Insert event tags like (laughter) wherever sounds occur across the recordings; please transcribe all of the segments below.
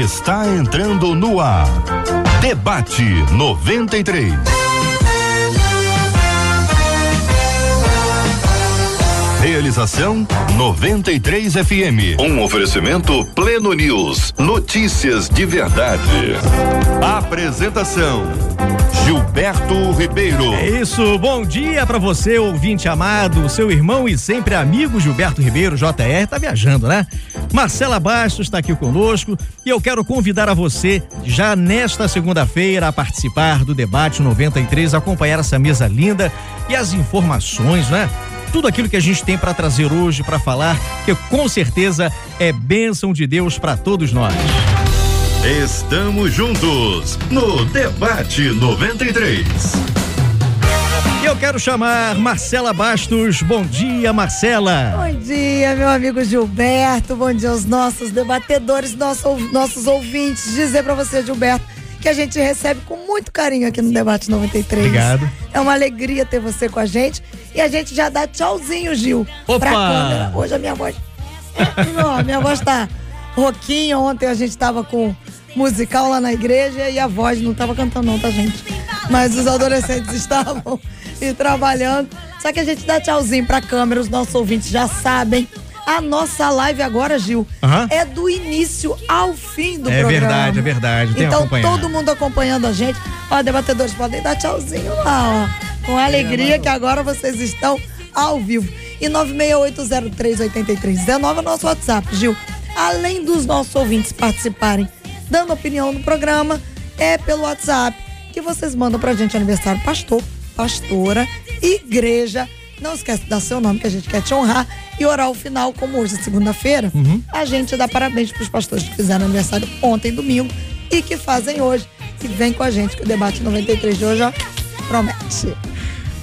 está entrando no ar. Debate 93. Realização 93 FM. Um oferecimento Pleno News. Notícias de verdade. Apresentação Gilberto Ribeiro. É isso, bom dia para você, ouvinte amado, seu irmão e sempre amigo Gilberto Ribeiro, JR, tá viajando, né? Marcela Bastos está aqui conosco e eu quero convidar a você, já nesta segunda-feira, a participar do debate 93, acompanhar essa mesa linda e as informações, né? Tudo aquilo que a gente tem para trazer hoje, para falar, que com certeza é bênção de Deus para todos nós. Estamos juntos no Debate 93. E eu quero chamar Marcela Bastos. Bom dia, Marcela. Bom dia, meu amigo Gilberto. Bom dia aos nossos debatedores, nossos, nossos ouvintes. Dizer para você, Gilberto, que a gente recebe com muito carinho aqui no Debate 93. Obrigado. É uma alegria ter você com a gente. E a gente já dá tchauzinho, Gil. Opa! Pra câmera. Hoje a minha voz. (laughs) Não, a minha voz tá roquinha. Ontem a gente tava com musical lá na igreja e a voz não tava cantando, não, tá, gente? Mas os adolescentes (laughs) estavam e trabalhando. Só que a gente dá tchauzinho pra câmera, os nossos ouvintes já sabem. A nossa live agora, Gil, Aham. é do início ao fim do É programa. verdade, é verdade. Tenho Então, todo mundo acompanhando a gente. Ó, debatedores, podem dar tchauzinho lá, ó. Com alegria que agora vocês estão ao vivo. E 968038319 é o nosso WhatsApp, Gil. Além dos nossos ouvintes participarem, dando opinião no programa, é pelo WhatsApp que vocês mandam pra gente aniversário pastor, pastora, igreja. Não esquece de dar seu nome, que a gente quer te honrar. E orar o final, como hoje, é segunda-feira, a gente dá parabéns pros pastores que fizeram aniversário ontem, domingo, e que fazem hoje. E vem com a gente, que o debate 93 de hoje, ó, promete.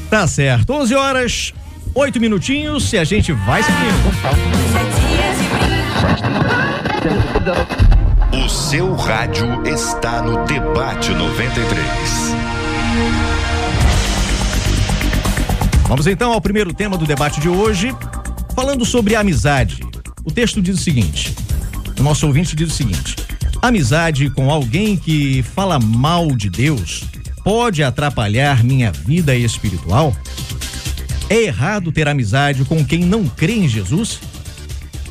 Tá certo. 11 horas, 8 minutinhos e a gente vai seguindo. O seu rádio está no Debate 93. Vamos então ao primeiro tema do debate de hoje, falando sobre amizade. O texto diz o seguinte: o nosso ouvinte diz o seguinte: amizade com alguém que fala mal de Deus pode atrapalhar minha vida espiritual? É errado ter amizade com quem não crê em Jesus?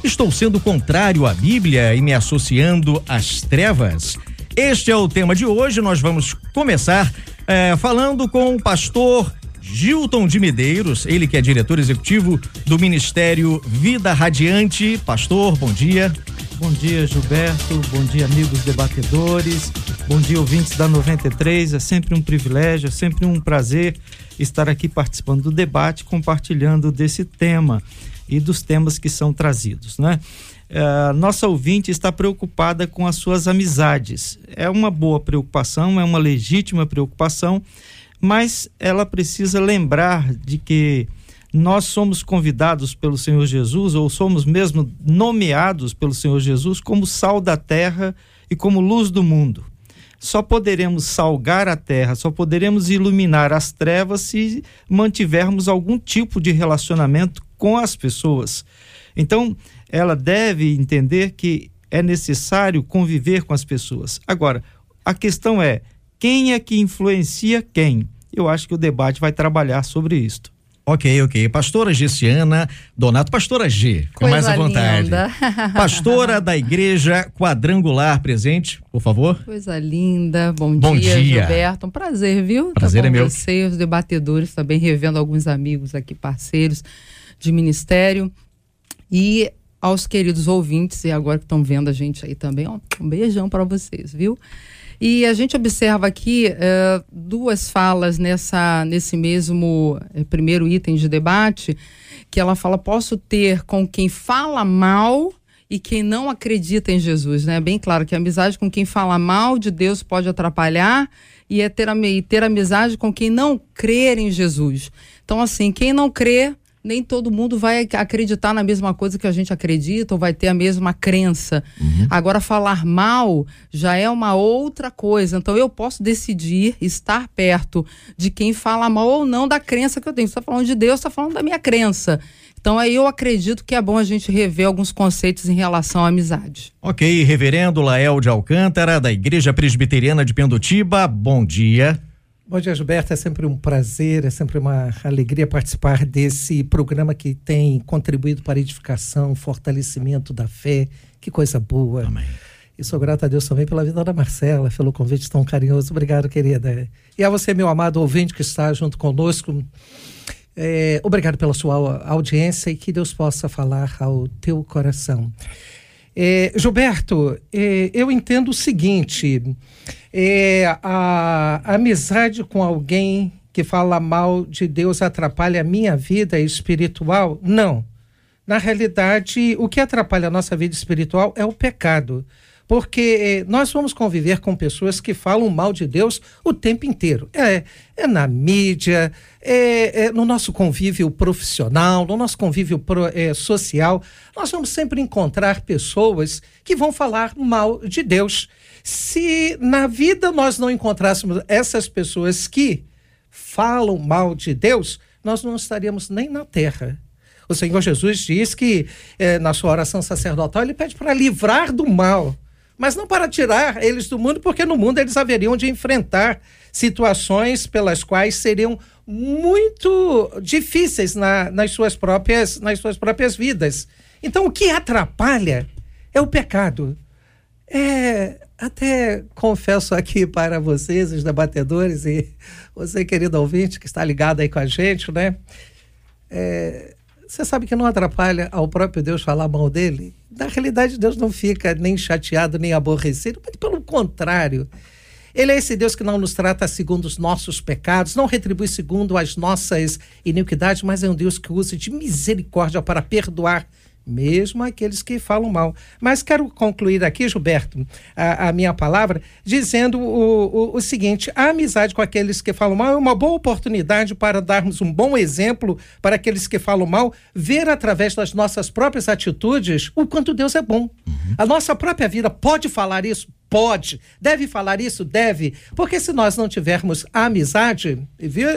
Estou sendo contrário à Bíblia e me associando às trevas? Este é o tema de hoje. Nós vamos começar eh, falando com o pastor Gilton de Medeiros, ele que é diretor executivo do Ministério Vida Radiante. Pastor, bom dia. Bom dia, Gilberto. Bom dia, amigos debatedores. Bom dia, ouvintes da 93. É sempre um privilégio, é sempre um prazer estar aqui participando do debate, compartilhando desse tema e dos temas que são trazidos, né? Eh, nossa ouvinte está preocupada com as suas amizades. É uma boa preocupação, é uma legítima preocupação, mas ela precisa lembrar de que nós somos convidados pelo Senhor Jesus, ou somos mesmo nomeados pelo Senhor Jesus como sal da terra e como luz do mundo. Só poderemos salgar a terra, só poderemos iluminar as trevas se mantivermos algum tipo de relacionamento com as pessoas. Então, ela deve entender que é necessário conviver com as pessoas. Agora, a questão é: quem é que influencia quem? Eu acho que o debate vai trabalhar sobre isto. Ok, ok. Pastora Gessiana Donato, pastora G, com mais à vontade. linda. (laughs) Pastora da Igreja Quadrangular presente, por favor. Coisa linda. Bom, Bom dia, dia. Gilberto. Um prazer, viu? Prazer tá é meu. Você, os debatedores, também revendo alguns amigos aqui, parceiros de ministério. E aos queridos ouvintes, e agora que estão vendo a gente aí também, ó, um beijão para vocês, viu? E a gente observa aqui eh, duas falas nessa, nesse mesmo eh, primeiro item de debate, que ela fala: posso ter com quem fala mal e quem não acredita em Jesus, né? É bem claro que a amizade com quem fala mal de Deus pode atrapalhar e é ter, e ter amizade com quem não crer em Jesus. Então, assim, quem não crê nem todo mundo vai acreditar na mesma coisa que a gente acredita ou vai ter a mesma crença. Uhum. Agora, falar mal já é uma outra coisa. Então, eu posso decidir estar perto de quem fala mal ou não da crença que eu tenho. Você está falando de Deus, está falando da minha crença. Então aí eu acredito que é bom a gente rever alguns conceitos em relação à amizade. Ok, reverendo Lael de Alcântara, da Igreja Presbiteriana de Pendotiba, bom dia. Bom dia, Gilberto. É sempre um prazer, é sempre uma alegria participar desse programa que tem contribuído para a edificação, fortalecimento da fé. Que coisa boa. Amém. E sou grato a Deus também pela vida da Marcela, pelo convite tão carinhoso. Obrigado, querida. E a você, meu amado ouvinte que está junto conosco. É, obrigado pela sua audiência e que Deus possa falar ao teu coração. É, Gilberto, é, eu entendo o seguinte: é, a, a amizade com alguém que fala mal de Deus atrapalha a minha vida espiritual? Não. Na realidade, o que atrapalha a nossa vida espiritual é o pecado porque nós vamos conviver com pessoas que falam mal de Deus o tempo inteiro. É, é na mídia, é, é no nosso convívio profissional, no nosso convívio pro, é, social. Nós vamos sempre encontrar pessoas que vão falar mal de Deus. Se na vida nós não encontrássemos essas pessoas que falam mal de Deus, nós não estaríamos nem na terra. O Senhor Jesus diz que, é, na sua oração sacerdotal, ele pede para livrar do mal mas não para tirar eles do mundo, porque no mundo eles haveriam de enfrentar situações pelas quais seriam muito difíceis na, nas, suas próprias, nas suas próprias vidas. Então, o que atrapalha é o pecado. É, até confesso aqui para vocês, os debatedores, e você, querido ouvinte, que está ligado aí com a gente, né? É, você sabe que não atrapalha ao próprio Deus falar mal dele? Na realidade, Deus não fica nem chateado, nem aborrecido, mas pelo contrário. Ele é esse Deus que não nos trata segundo os nossos pecados, não retribui segundo as nossas iniquidades, mas é um Deus que usa de misericórdia para perdoar mesmo aqueles que falam mal. Mas quero concluir aqui, Gilberto, a, a minha palavra, dizendo o, o, o, seguinte: a amizade com aqueles que falam mal é uma boa oportunidade para darmos um bom exemplo para aqueles que falam mal, ver através das nossas próprias atitudes o quanto Deus é bom. Uhum. A nossa própria vida pode falar isso? Pode. Deve falar isso? Deve. Porque se nós não tivermos amizade,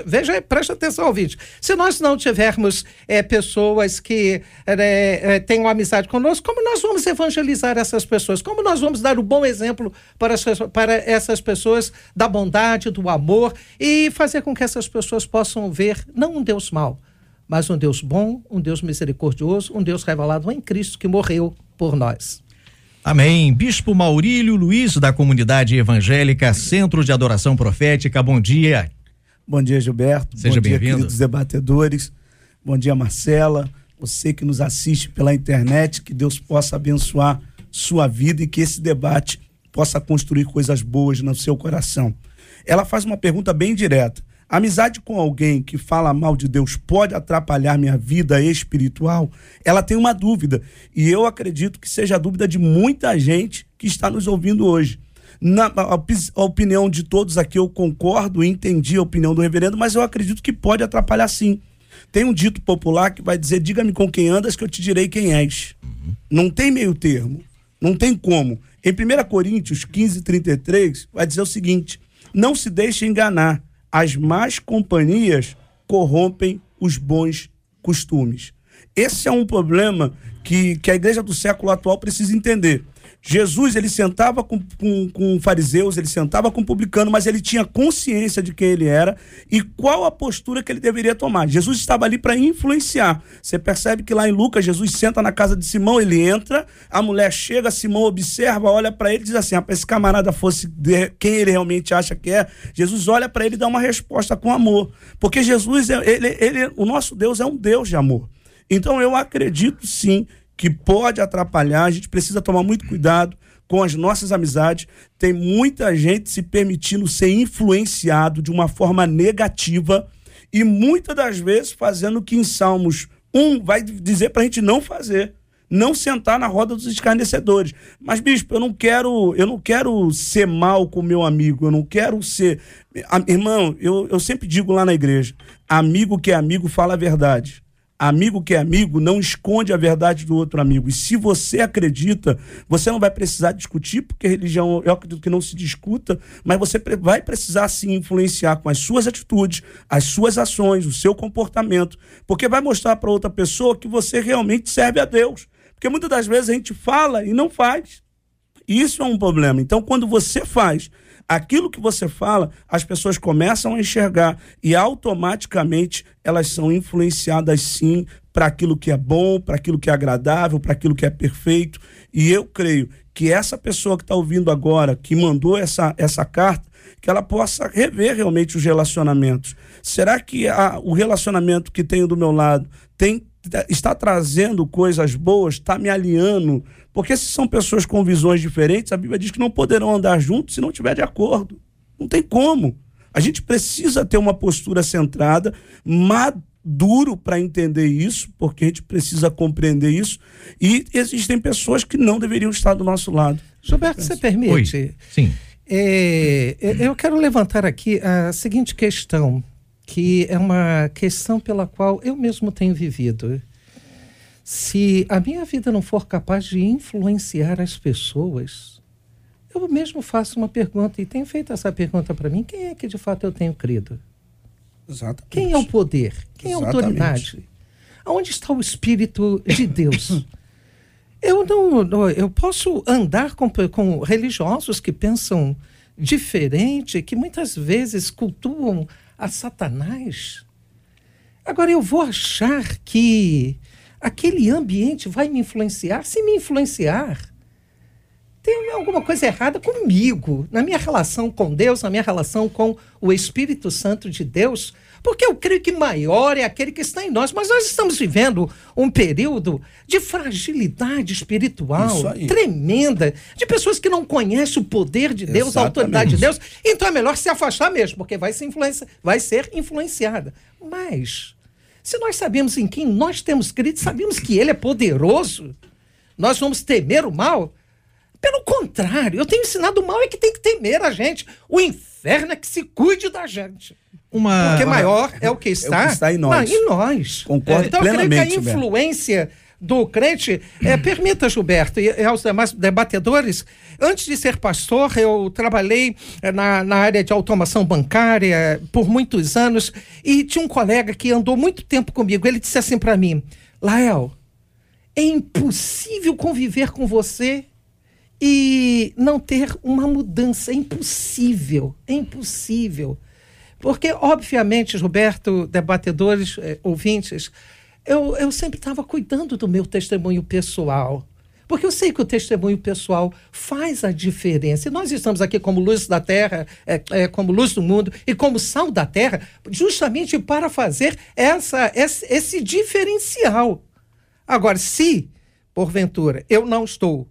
veja, preste atenção, ouvinte. Se nós não tivermos é, pessoas que é, é, tenham amizade conosco, como nós vamos evangelizar essas pessoas? Como nós vamos dar o um bom exemplo para, para essas pessoas da bondade, do amor e fazer com que essas pessoas possam ver não um Deus mau, mas um Deus bom, um Deus misericordioso, um Deus revelado em Cristo que morreu por nós. Amém. Bispo Maurílio Luiz, da comunidade evangélica Centro de Adoração Profética, bom dia. Bom dia, Gilberto. Seja bem-vindo. queridos debatedores. Bom dia, Marcela. Você que nos assiste pela internet, que Deus possa abençoar sua vida e que esse debate possa construir coisas boas no seu coração. Ela faz uma pergunta bem direta. Amizade com alguém que fala mal de Deus pode atrapalhar minha vida espiritual? Ela tem uma dúvida. E eu acredito que seja a dúvida de muita gente que está nos ouvindo hoje. Na a, opinião de todos aqui, eu concordo, entendi a opinião do reverendo, mas eu acredito que pode atrapalhar sim. Tem um dito popular que vai dizer: diga-me com quem andas, que eu te direi quem és. Uhum. Não tem meio termo. Não tem como. Em 1 Coríntios 15, 33, vai dizer o seguinte: não se deixe enganar as más companhias corrompem os bons costumes. Esse é um problema que, que a igreja do século atual precisa entender. Jesus, ele sentava com, com, com fariseus, ele sentava com publicano, mas ele tinha consciência de quem ele era e qual a postura que ele deveria tomar. Jesus estava ali para influenciar. Você percebe que lá em Lucas, Jesus senta na casa de Simão, ele entra, a mulher chega, Simão observa, olha para ele e diz assim: ah, esse camarada fosse quem ele realmente acha que é, Jesus olha para ele e dá uma resposta com amor. Porque Jesus, é, ele, ele, o nosso Deus é um Deus de amor. Então eu acredito sim que pode atrapalhar. A gente precisa tomar muito cuidado com as nossas amizades. Tem muita gente se permitindo ser influenciado de uma forma negativa e muitas das vezes fazendo o que em Salmos 1 vai dizer para a gente não fazer. Não sentar na roda dos escarnecedores. Mas, bispo, eu não quero, eu não quero ser mal com meu amigo, eu não quero ser. Irmão, eu, eu sempre digo lá na igreja: amigo que é amigo fala a verdade Amigo que é amigo não esconde a verdade do outro amigo. E se você acredita, você não vai precisar discutir, porque religião eu acredito que não se discuta, mas você vai precisar se influenciar com as suas atitudes, as suas ações, o seu comportamento, porque vai mostrar para outra pessoa que você realmente serve a Deus. Porque muitas das vezes a gente fala e não faz. Isso é um problema. Então, quando você faz aquilo que você fala, as pessoas começam a enxergar e automaticamente elas são influenciadas sim para aquilo que é bom, para aquilo que é agradável, para aquilo que é perfeito. E eu creio que essa pessoa que está ouvindo agora, que mandou essa, essa carta, que ela possa rever realmente os relacionamentos. Será que a, o relacionamento que tenho do meu lado tem está trazendo coisas boas, está me alinhando porque se são pessoas com visões diferentes, a Bíblia diz que não poderão andar juntos se não tiver de acordo. Não tem como. A gente precisa ter uma postura centrada, maduro para entender isso, porque a gente precisa compreender isso. E existem pessoas que não deveriam estar do nosso lado. Gilberto, você permite? Oi. Sim. É, eu quero levantar aqui a seguinte questão, que é uma questão pela qual eu mesmo tenho vivido se a minha vida não for capaz de influenciar as pessoas, eu mesmo faço uma pergunta e tenho feito essa pergunta para mim: quem é que de fato eu tenho crido? Exatamente. Quem é o poder? Quem é a autoridade? Aonde está o Espírito de Deus? (laughs) eu não, eu posso andar com, com religiosos que pensam diferente, que muitas vezes cultuam a Satanás. Agora eu vou achar que aquele ambiente vai me influenciar? Se me influenciar, tem alguma coisa errada comigo, na minha relação com Deus, na minha relação com o Espírito Santo de Deus, porque eu creio que maior é aquele que está em nós. Mas nós estamos vivendo um período de fragilidade espiritual tremenda, de pessoas que não conhecem o poder de Deus, Exatamente. a autoridade de Deus. Então é melhor se afastar mesmo, porque vai, se influencia, vai ser influenciada. Mas se nós sabemos em quem nós temos crido, sabemos que Ele é poderoso, nós vamos temer o mal. Pelo contrário, eu tenho ensinado o mal é que tem que temer a gente. O inferno é que se cuide da gente. Uma, Porque maior é o que está, é o que está em nós. em nós. Concordo então, plenamente. Então, eu creio que a influência do crente. É, (clears throat) permita, Gilberto, e, e aos demais debatedores, antes de ser pastor, eu trabalhei é, na, na área de automação bancária por muitos anos e tinha um colega que andou muito tempo comigo. Ele disse assim para mim: Lael, é impossível conviver com você e não ter uma mudança. É impossível, é impossível. Porque, obviamente, Roberto, debatedores, eh, ouvintes, eu, eu sempre estava cuidando do meu testemunho pessoal. Porque eu sei que o testemunho pessoal faz a diferença. E nós estamos aqui como luz da terra, é, é, como luz do mundo e como sal da terra, justamente para fazer essa, esse, esse diferencial. Agora, se, porventura, eu não estou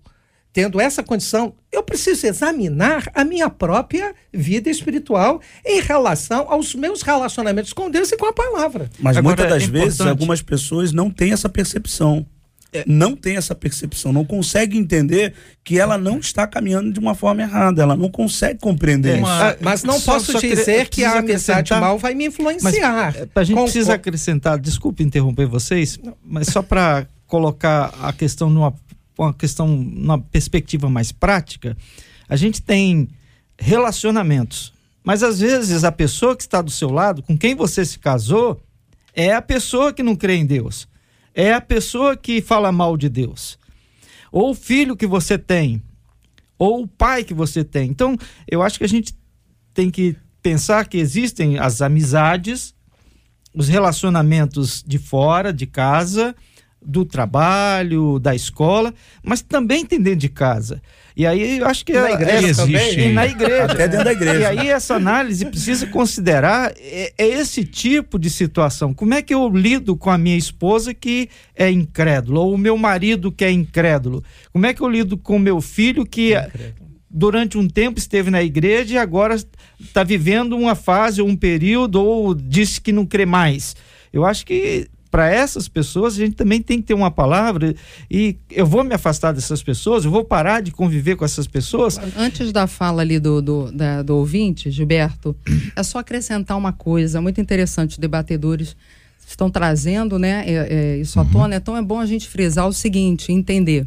tendo essa condição, eu preciso examinar a minha própria vida espiritual em relação aos meus relacionamentos com Deus e com a palavra. Mas Agora, muitas das é vezes algumas pessoas não têm essa percepção. É. Não tem essa percepção, não consegue entender que ela não está caminhando de uma forma errada, ela não consegue compreender uma, isso. Mas não só, posso só dizer que a amizade mal vai me influenciar. Mas, a gente com, precisa acrescentar, desculpe interromper vocês, mas só para colocar a questão numa uma questão, uma perspectiva mais prática, a gente tem relacionamentos. Mas às vezes a pessoa que está do seu lado, com quem você se casou, é a pessoa que não crê em Deus. É a pessoa que fala mal de Deus. Ou o filho que você tem, ou o pai que você tem. Então, eu acho que a gente tem que pensar que existem as amizades, os relacionamentos de fora, de casa, do trabalho, da escola, mas também tem dentro de casa. E aí eu acho que na igreja existe. Também, na igreja. Até dentro da igreja. E aí essa análise precisa considerar é, é, esse tipo de situação. Como é que eu lido com a minha esposa que é incrédula ou o meu marido que é incrédulo? Como é que eu lido com o meu filho que é durante um tempo esteve na igreja e agora está vivendo uma fase ou um período ou disse que não crê mais? Eu acho que para essas pessoas a gente também tem que ter uma palavra e eu vou me afastar dessas pessoas, eu vou parar de conviver com essas pessoas. Antes da fala ali do, do, da, do ouvinte, Gilberto, (clears throat) é só acrescentar uma coisa muito interessante, os debatedores estão trazendo né, é, é, isso à tona, então é bom a gente frisar o seguinte, entender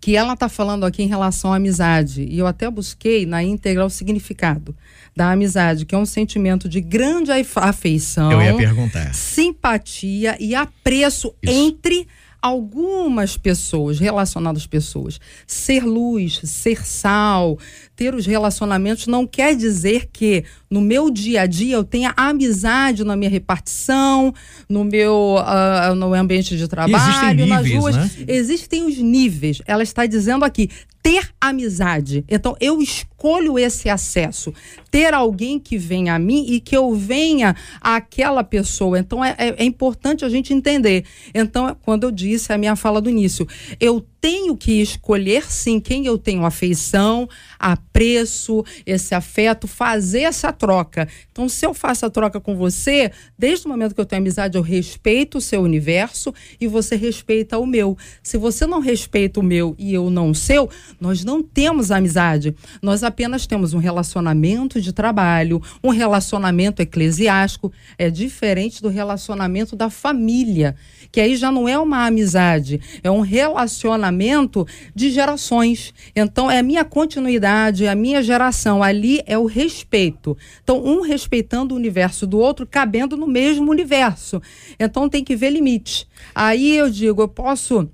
que ela está falando aqui em relação à amizade. E eu até busquei na íntegra o significado da amizade, que é um sentimento de grande afe- afeição, Eu ia perguntar. simpatia e apreço Isso. entre algumas pessoas, relacionadas às pessoas. Ser luz, ser sal, ter os relacionamentos não quer dizer que no meu dia a dia eu tenha amizade na minha repartição, no meu ah, no meu ambiente de trabalho, nas níveis, ruas. né? Existem os níveis. Ela está dizendo aqui ter amizade. Então eu escolho esse acesso, ter alguém que venha a mim e que eu venha àquela pessoa. Então é, é- é importante a gente entender. Então quando eu disse a minha fala do início, eu tenho que escolher sim quem eu tenho afeição, apreço, esse afeto, fazer essa troca. Então, se eu faço a troca com você, desde o momento que eu tenho amizade, eu respeito o seu universo e você respeita o meu. Se você não respeita o meu e eu não o seu, nós não temos amizade. Nós apenas temos um relacionamento de trabalho, um relacionamento eclesiástico. É diferente do relacionamento da família, que aí já não é uma amizade, é um relacionamento de gerações. Então, é a minha continuidade, é a minha geração. Ali é o respeito. Então, um respeitando o universo do outro, cabendo no mesmo universo. Então, tem que ver limite. Aí eu digo, eu posso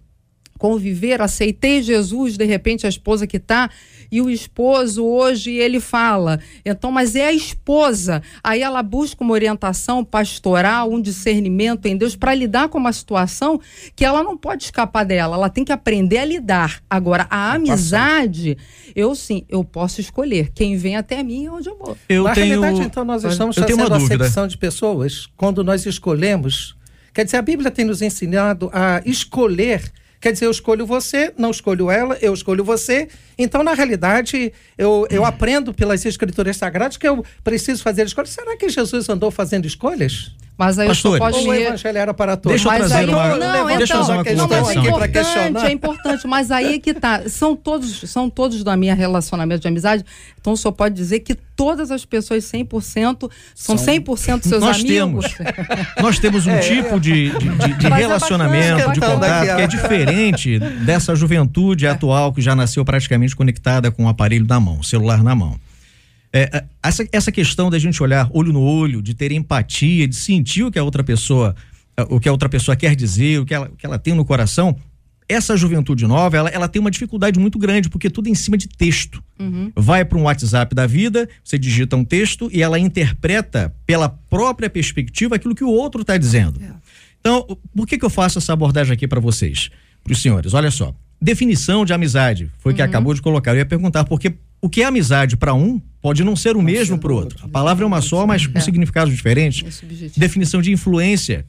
conviver, aceitei Jesus, de repente a esposa que está e o esposo hoje ele fala, então, mas é a esposa. Aí ela busca uma orientação pastoral, um discernimento em Deus para lidar com uma situação que ela não pode escapar dela, ela tem que aprender a lidar. Agora, a amizade, eu sim, eu posso escolher quem vem até mim e onde eu vou. Eu Na tenho. realidade, então, nós estamos eu fazendo acepção de pessoas quando nós escolhemos. Quer dizer, a Bíblia tem nos ensinado a escolher. Quer dizer, eu escolho você, não escolho ela, eu escolho você. Então, na realidade, eu, eu aprendo pelas escrituras sagradas que eu preciso fazer escolhas. Será que Jesus andou fazendo escolhas? Mas aí Pastores. o pode Ou o evangelho era para todos? Deixa eu Mas trazer aí, uma- não, deixa eu então, uma não, mas é importante, é importante, mas aí é que tá, são todos, são todos da minha relacionamento de amizade, então o senhor pode dizer que todas as pessoas 100% são 100% seus Nós amigos. Nós temos um tipo de, de- de- de é relacionamento, bacana. de Então, contato, que é diferente dessa juventude atual que já nasceu praticamente conectada com o aparelho na mão, o celular na mão. É, é, essa, essa questão da gente olhar olho no olho, de ter empatia, de sentir o que a outra pessoa, é, o que a outra pessoa quer dizer, o que ela, o que ela tem no coração, essa juventude nova, ela, ela tem uma dificuldade muito grande, porque tudo é em cima de texto. Vai para um WhatsApp da vida, você digita um texto e ela interpreta pela própria perspectiva aquilo que o outro está dizendo. Então, por que, que eu faço essa abordagem aqui para vocês, para os senhores? Olha só, definição de amizade foi o que acabou de colocar. Eu ia perguntar porque o que é amizade para um pode não ser o mesmo para o outro. A palavra é uma só, mas com É. significados diferentes. É. Definição de influência.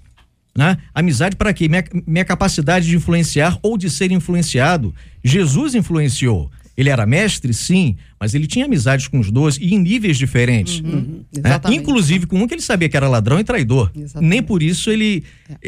Né? Amizade para quê? Minha, minha capacidade de influenciar ou de ser influenciado. Jesus influenciou. Ele era mestre, sim, mas ele tinha amizades com os doze e em níveis diferentes. né? Uhum. Inclusive com um que ele sabia que era ladrão e traidor. Exatamente. É. Nem por isso ele,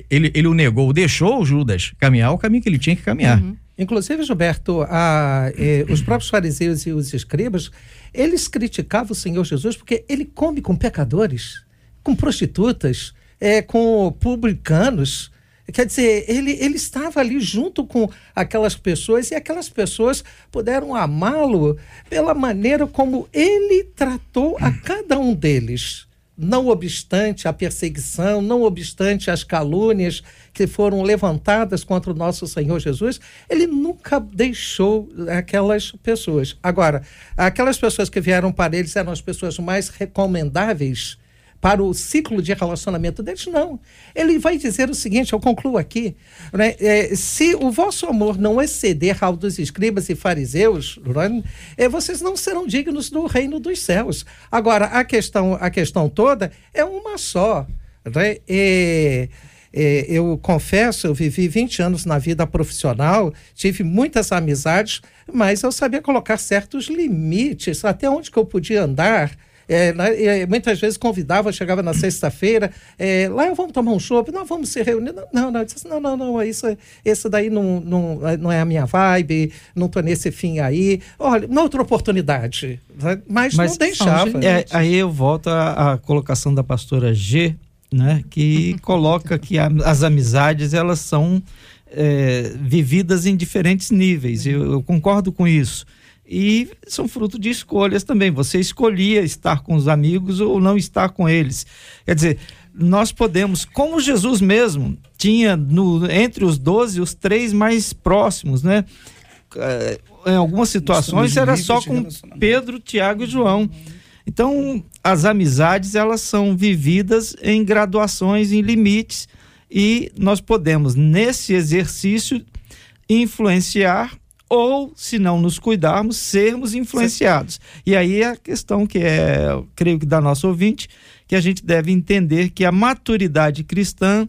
ele, ele o negou, deixou o Judas caminhar o caminho que ele tinha que caminhar. Uhum. Inclusive, Gilberto, a, eh, os próprios fariseus e os escribas, eles criticavam o Senhor Jesus porque ele come com pecadores, com prostitutas, eh, com publicanos. Quer dizer, ele, ele estava ali junto com aquelas pessoas e aquelas pessoas puderam amá-lo pela maneira como ele tratou a cada um deles não obstante a perseguição, não obstante as calúnias que foram levantadas contra o nosso Senhor Jesus, ele nunca deixou aquelas pessoas. Agora, aquelas pessoas que vieram para eles eram as pessoas mais recomendáveis para o ciclo de relacionamento deles, não. Ele vai dizer o seguinte, eu concluo aqui, né? É, se o vosso amor não exceder ao dos escribas e fariseus, né? é, vocês não serão dignos do reino dos céus. Agora, a questão, a questão toda é uma só. Né? É, eu confesso, eu vivi 20 anos na vida profissional, tive muitas amizades, mas eu sabia colocar certos limites, até onde que eu podia andar, é, é, muitas vezes convidava, chegava na sexta-feira, é, lá vamos tomar um chopp, não vamos se reunir. Não, não, não, disse, não, não, não, isso, isso daí não, não, não é a minha vibe, não estou nesse fim aí. Olha, uma outra oportunidade. né, Mas, não deixava. É, aí eu volto à, à colocação da pastora G né? Que (laughs) coloca que a, as amizades elas são é, vividas em diferentes níveis. Eu, eu concordo com isso e são fruto de escolhas também. Você escolhia estar com os amigos ou não estar com eles. Quer dizer, nós podemos, como Jesus mesmo tinha no, entre os doze os três mais próximos, né? Eh, em algumas situações era só com Pedro, Tiago e João. Então, as amizades elas são vividas em graduações, em limites, e nós podemos nesse exercício influenciar ou, se não nos cuidarmos, sermos influenciados. E aí é a questão que é, creio que da nossa ouvinte, que a gente deve entender que a maturidade cristã,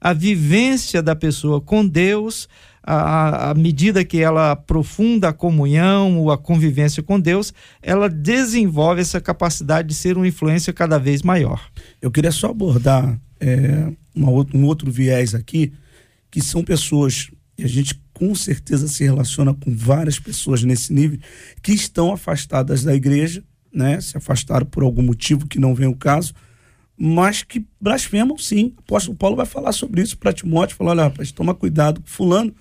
a vivência da pessoa com Deus, à medida que ela aprofunda a comunhão ou a convivência com Deus, ela desenvolve essa capacidade de ser uma influência cada vez maior. Eu queria só abordar é, uma, um outro viés aqui, que são pessoas, e a gente com certeza se relaciona com várias pessoas nesse nível, que estão afastadas da igreja, né? se afastaram por algum motivo que não vem o caso, mas que blasfemam sim. O apóstolo Paulo vai falar sobre isso para Timóteo, falar, olha, rapaz, toma cuidado com fulano,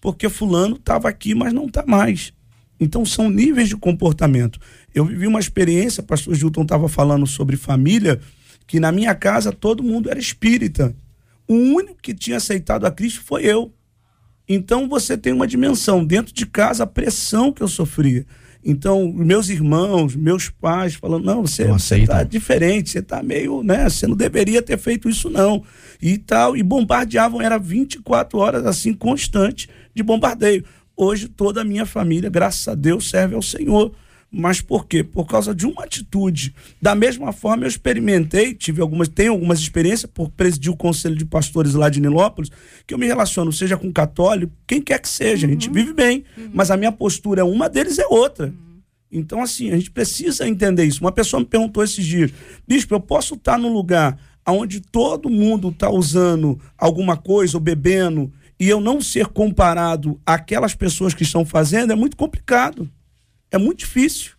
porque fulano estava aqui, mas não está mais. Então são níveis de comportamento. Eu vivi uma experiência, pastor Gilton estava falando sobre família, que na minha casa todo mundo era espírita. O único que tinha aceitado a Cristo foi eu. Então você tem uma dimensão dentro de casa, a pressão que eu sofria. Então, meus irmãos, meus pais falando, não, você, você tá diferente, você tá meio, né, você não deveria ter feito isso não. E tal, e bombardeavam, era 24 horas assim constante de bombardeio. Hoje toda a minha família, graças a Deus, serve ao Senhor. Mas por quê? Por causa de uma atitude. Da mesma forma, eu experimentei, tive algumas, tenho algumas experiências por presidir o conselho de pastores lá de Nilópolis, que eu me relaciono, seja com católico, quem quer que seja, uhum. a gente uhum. vive bem, uhum. mas a minha postura é uma deles é outra. Uhum. Então, assim, a gente precisa entender isso. Uma pessoa me perguntou esses dias, bispo, eu posso estar num lugar onde todo mundo está usando alguma coisa ou bebendo e eu não ser comparado àquelas pessoas que estão fazendo, é muito complicado. É muito difícil.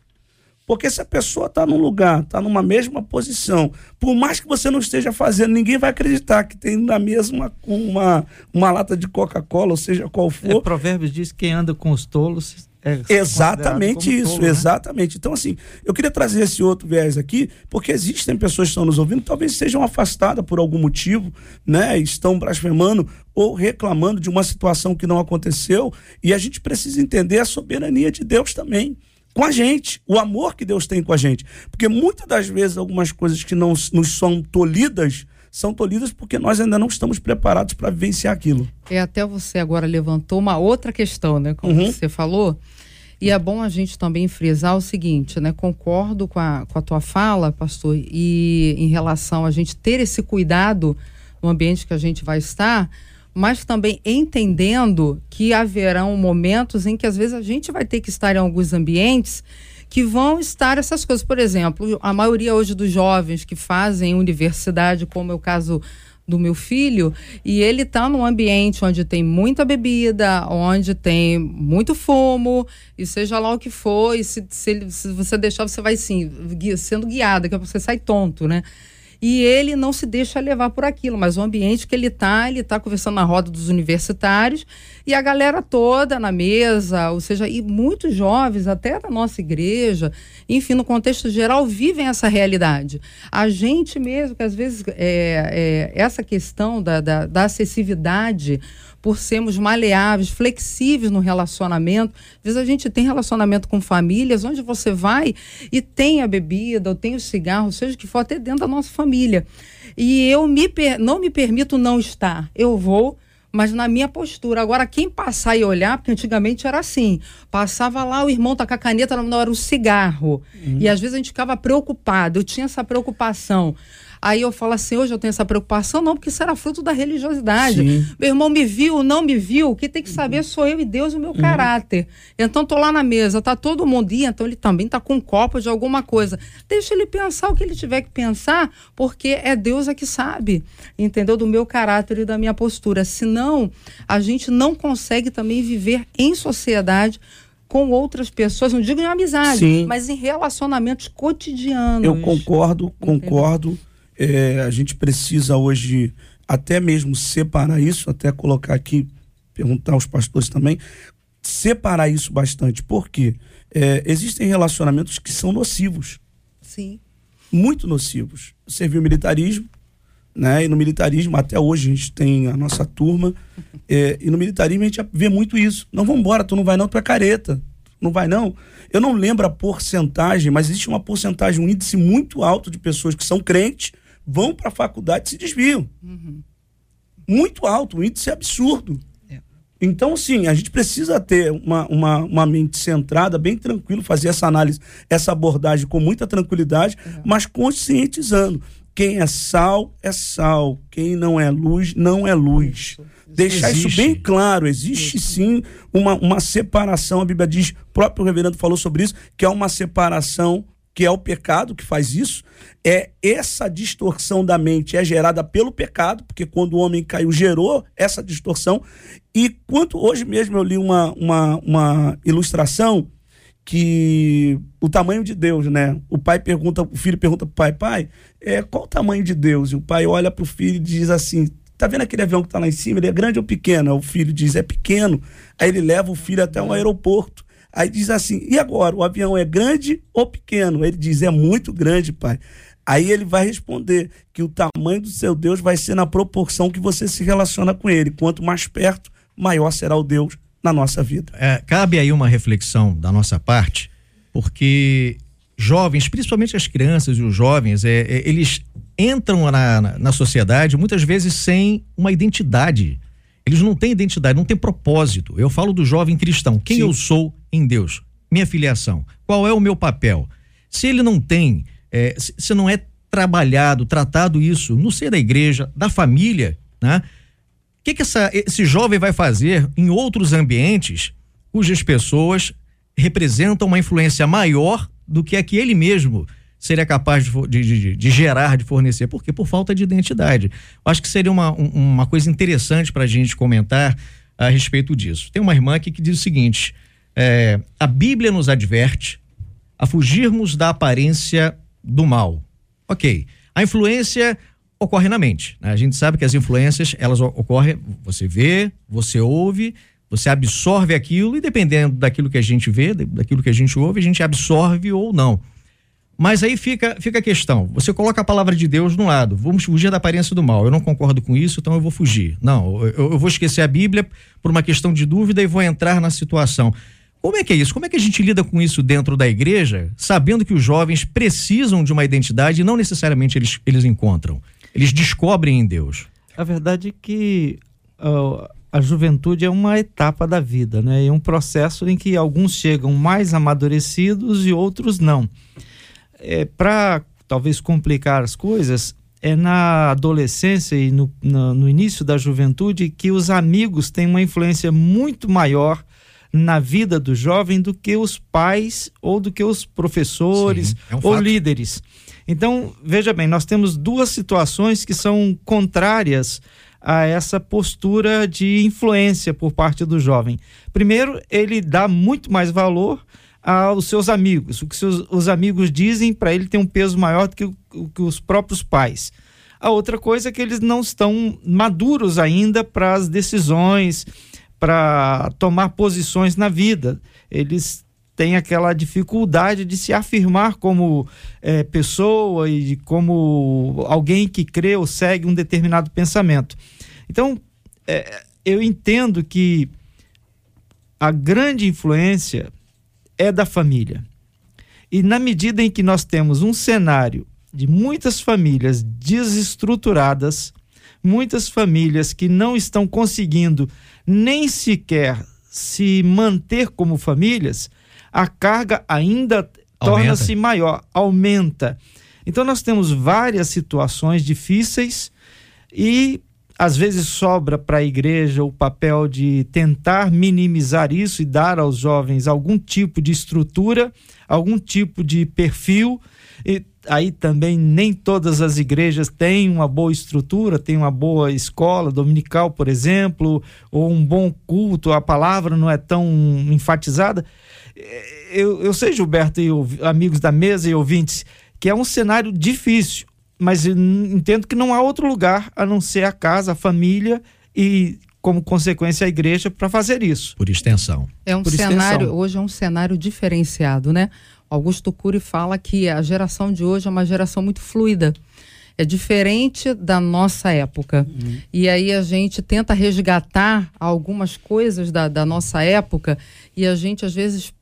Porque se a pessoa está num lugar, está numa mesma posição, por mais que você não esteja fazendo, ninguém vai acreditar que tem na mesma uma, uma lata de Coca-Cola, ou seja, qual for. É, provérbios diz que quem anda com os tolos é exatamente isso, tolo, né? exatamente. Então, assim, eu queria trazer esse outro viés aqui, porque existem pessoas que estão nos ouvindo, talvez sejam afastadas por algum motivo, né? Estão blasfemando ou reclamando de uma situação que não aconteceu, e a gente precisa entender a soberania de Deus também com a gente, o amor que Deus tem com a gente. Porque muitas das vezes algumas coisas que não nos são tolhidas são tolhidas porque nós ainda não estamos preparados para vivenciar aquilo. É, até você agora levantou uma outra questão, né? Como uhum. você falou. E é bom a gente também frisar o seguinte, né? Concordo com a, com a tua fala, pastor, e em relação a gente ter esse cuidado no ambiente que a gente vai estar, mas também entendendo que haverão momentos em que às vezes a gente vai ter que estar em alguns ambientes que vão estar essas coisas. Por exemplo, a maioria hoje dos jovens que fazem universidade, como é o caso do meu filho, e ele está num ambiente onde tem muita bebida, onde tem muito fumo, e seja lá o que for, e se, se, ele, se você deixar, você vai sim, sendo guiada, que você sai tonto, né? E ele não se deixa levar por aquilo, mas o ambiente que ele está, ele está conversando na roda dos universitários e a galera toda na mesa, ou seja, e muitos jovens, até da nossa igreja, enfim, no contexto geral, vivem essa realidade. A gente mesmo, que às vezes é, é essa questão da, da, da acessibilidade por sermos maleáveis, flexíveis no relacionamento. Às vezes a gente tem relacionamento com famílias onde você vai e tem a bebida, ou tem o cigarro, seja o que for, até dentro da nossa família. E eu me, não me permito não estar. Eu vou mas na minha postura. Agora, quem passar e olhar, porque antigamente era assim: passava lá, o irmão tá com a caneta, não era o cigarro. Uhum. E às vezes a gente ficava preocupado, eu tinha essa preocupação. Aí eu falo assim, hoje eu tenho essa preocupação, não, porque isso era fruto da religiosidade. Sim. Meu irmão me viu, não me viu, o que tem que saber sou eu e Deus e o meu uhum. caráter. Então tô lá na mesa, tá todo mundo, e então ele também tá com um copo de alguma coisa. Deixa ele pensar o que ele tiver que pensar, porque é Deus é que sabe, entendeu? Do meu caráter e da minha postura. Senão, a gente não consegue também viver em sociedade com outras pessoas, não digo em amizade, Sim. mas em relacionamentos cotidianos. Eu concordo, concordo. Entendeu? É, a gente precisa hoje até mesmo separar isso, até colocar aqui, perguntar aos pastores também, separar isso bastante. Por quê? É, existem relacionamentos que são nocivos. Sim. Muito nocivos. Você viu o militarismo, né? E no militarismo, até hoje, a gente tem a nossa turma. É, e no militarismo a gente vê muito isso. Não, vamos embora, tu não vai não, tu é careta. Não vai não. Eu não lembro a porcentagem, mas existe uma porcentagem, um índice muito alto de pessoas que são crentes, vão para a faculdade e se desviam. Uhum. Muito alto, um índice absurdo. Então, sim, a gente precisa ter uma, uma, uma mente centrada, bem tranquilo, fazer essa análise, essa abordagem com muita tranquilidade, mas conscientizando. Quem é sal, é sal. Quem não é luz, não é luz. Deixar isso Existe. bem claro. Existe sim uma, uma separação. A Bíblia diz, o próprio reverendo falou sobre isso, que é uma separação, que é o pecado que faz isso. É essa distorção da mente é gerada pelo pecado, porque quando o homem caiu, gerou essa distorção. E quanto hoje mesmo eu li uma, uma, uma ilustração que o tamanho de Deus, né? O pai pergunta, o filho pergunta pro pai, pai, é, qual o tamanho de Deus? E o pai olha pro filho e diz assim: tá vendo aquele avião que tá lá em cima? Ele é grande ou pequeno? O filho diz: é pequeno. Aí ele leva o filho até um aeroporto. Aí diz assim: e agora? O avião é grande ou pequeno? Ele diz: é muito grande, pai. Aí ele vai responder que o tamanho do seu Deus vai ser na proporção que você se relaciona com ele. Quanto mais perto, maior será o Deus na nossa vida. É, cabe aí uma reflexão da nossa parte, porque jovens, principalmente as crianças e os jovens, é, é, eles entram na, na, na sociedade muitas vezes sem uma identidade. Eles não têm identidade, não têm propósito. Eu falo do jovem cristão. Quem Sim. eu sou em Deus? Minha filiação. Qual é o meu papel? Se ele não tem, é, se, não é trabalhado, tratado isso no seio da igreja, da família, né? O que, que essa- esse jovem vai fazer em outros ambientes cujas pessoas representam uma influência maior do que a que ele mesmo seria capaz de, de- de- gerar, de fornecer? Por quê? Por falta de identidade. Acho que seria uma, um- uma coisa interessante para a gente comentar a respeito disso. Tem uma irmã aqui que diz o seguinte: é, a Bíblia nos adverte a fugirmos da aparência do mal. Ok. A influência ocorre na mente. né? A gente sabe que as influências, elas ocorrem, você vê, você ouve, você absorve aquilo e dependendo daquilo que a gente vê, da- daquilo que a gente ouve, a gente absorve ou não. Mas aí fica, fica a questão. Você coloca a palavra de Deus de um lado. Vamos fugir da aparência do mal. Eu não concordo com isso, então eu vou fugir. Não, eu, eu vou esquecer a Bíblia por uma questão de dúvida e vou entrar na situação. Como é que é isso? Como é que a gente lida com isso dentro da igreja, sabendo que os jovens precisam de uma identidade e não necessariamente eles, eles encontram? Eles descobrem em Deus. A verdade é que ah, a juventude é uma etapa da vida, né? É um processo em que alguns chegam mais amadurecidos e outros não. É, Para talvez complicar as coisas, é na adolescência e no, na- no início da juventude que os amigos têm uma influência muito maior na vida do jovem do que os pais ou do que os professores Sim, é um ou fato. líderes. Então, veja bem, nós temos duas situações que são contrárias a essa postura de influência por parte do jovem. Primeiro, ele dá muito mais valor aos seus amigos. O que seus, os amigos dizem para ele tem um peso maior do que, o- que os próprios pais. A outra coisa é que eles não estão maduros ainda para as decisões, para tomar posições na vida. Eles têm aquela dificuldade de se afirmar como eh, pessoa e como alguém que crê ou segue um determinado pensamento. Então, eh, eu entendo que a grande influência é da família. E na medida em que nós temos um cenário de muitas famílias desestruturadas, muitas famílias que não estão conseguindo nem sequer se manter como famílias, a carga ainda torna-se maior, aumenta. Então nós temos várias situações difíceis e às vezes sobra para a igreja o papel de tentar minimizar isso e dar aos jovens algum tipo de estrutura, algum tipo de perfil. E aí também nem todas as igrejas têm uma boa estrutura, têm uma boa escola dominical, por exemplo, ou um bom culto, a palavra não é tão enfatizada. Eu, eu sei, Gilberto e amigos da mesa e ouvintes, que é um cenário difícil, mas entendo que não há outro lugar a não ser a casa, a família e como consequência a igreja para fazer isso. Por extensão. É um Por cenário, extensão. hoje é um cenário diferenciado, né? Augusto Cury fala que a geração de hoje é uma geração muito fluida. É diferente da nossa época. E aí a gente tenta resgatar algumas coisas da, da nossa época e a gente às vezes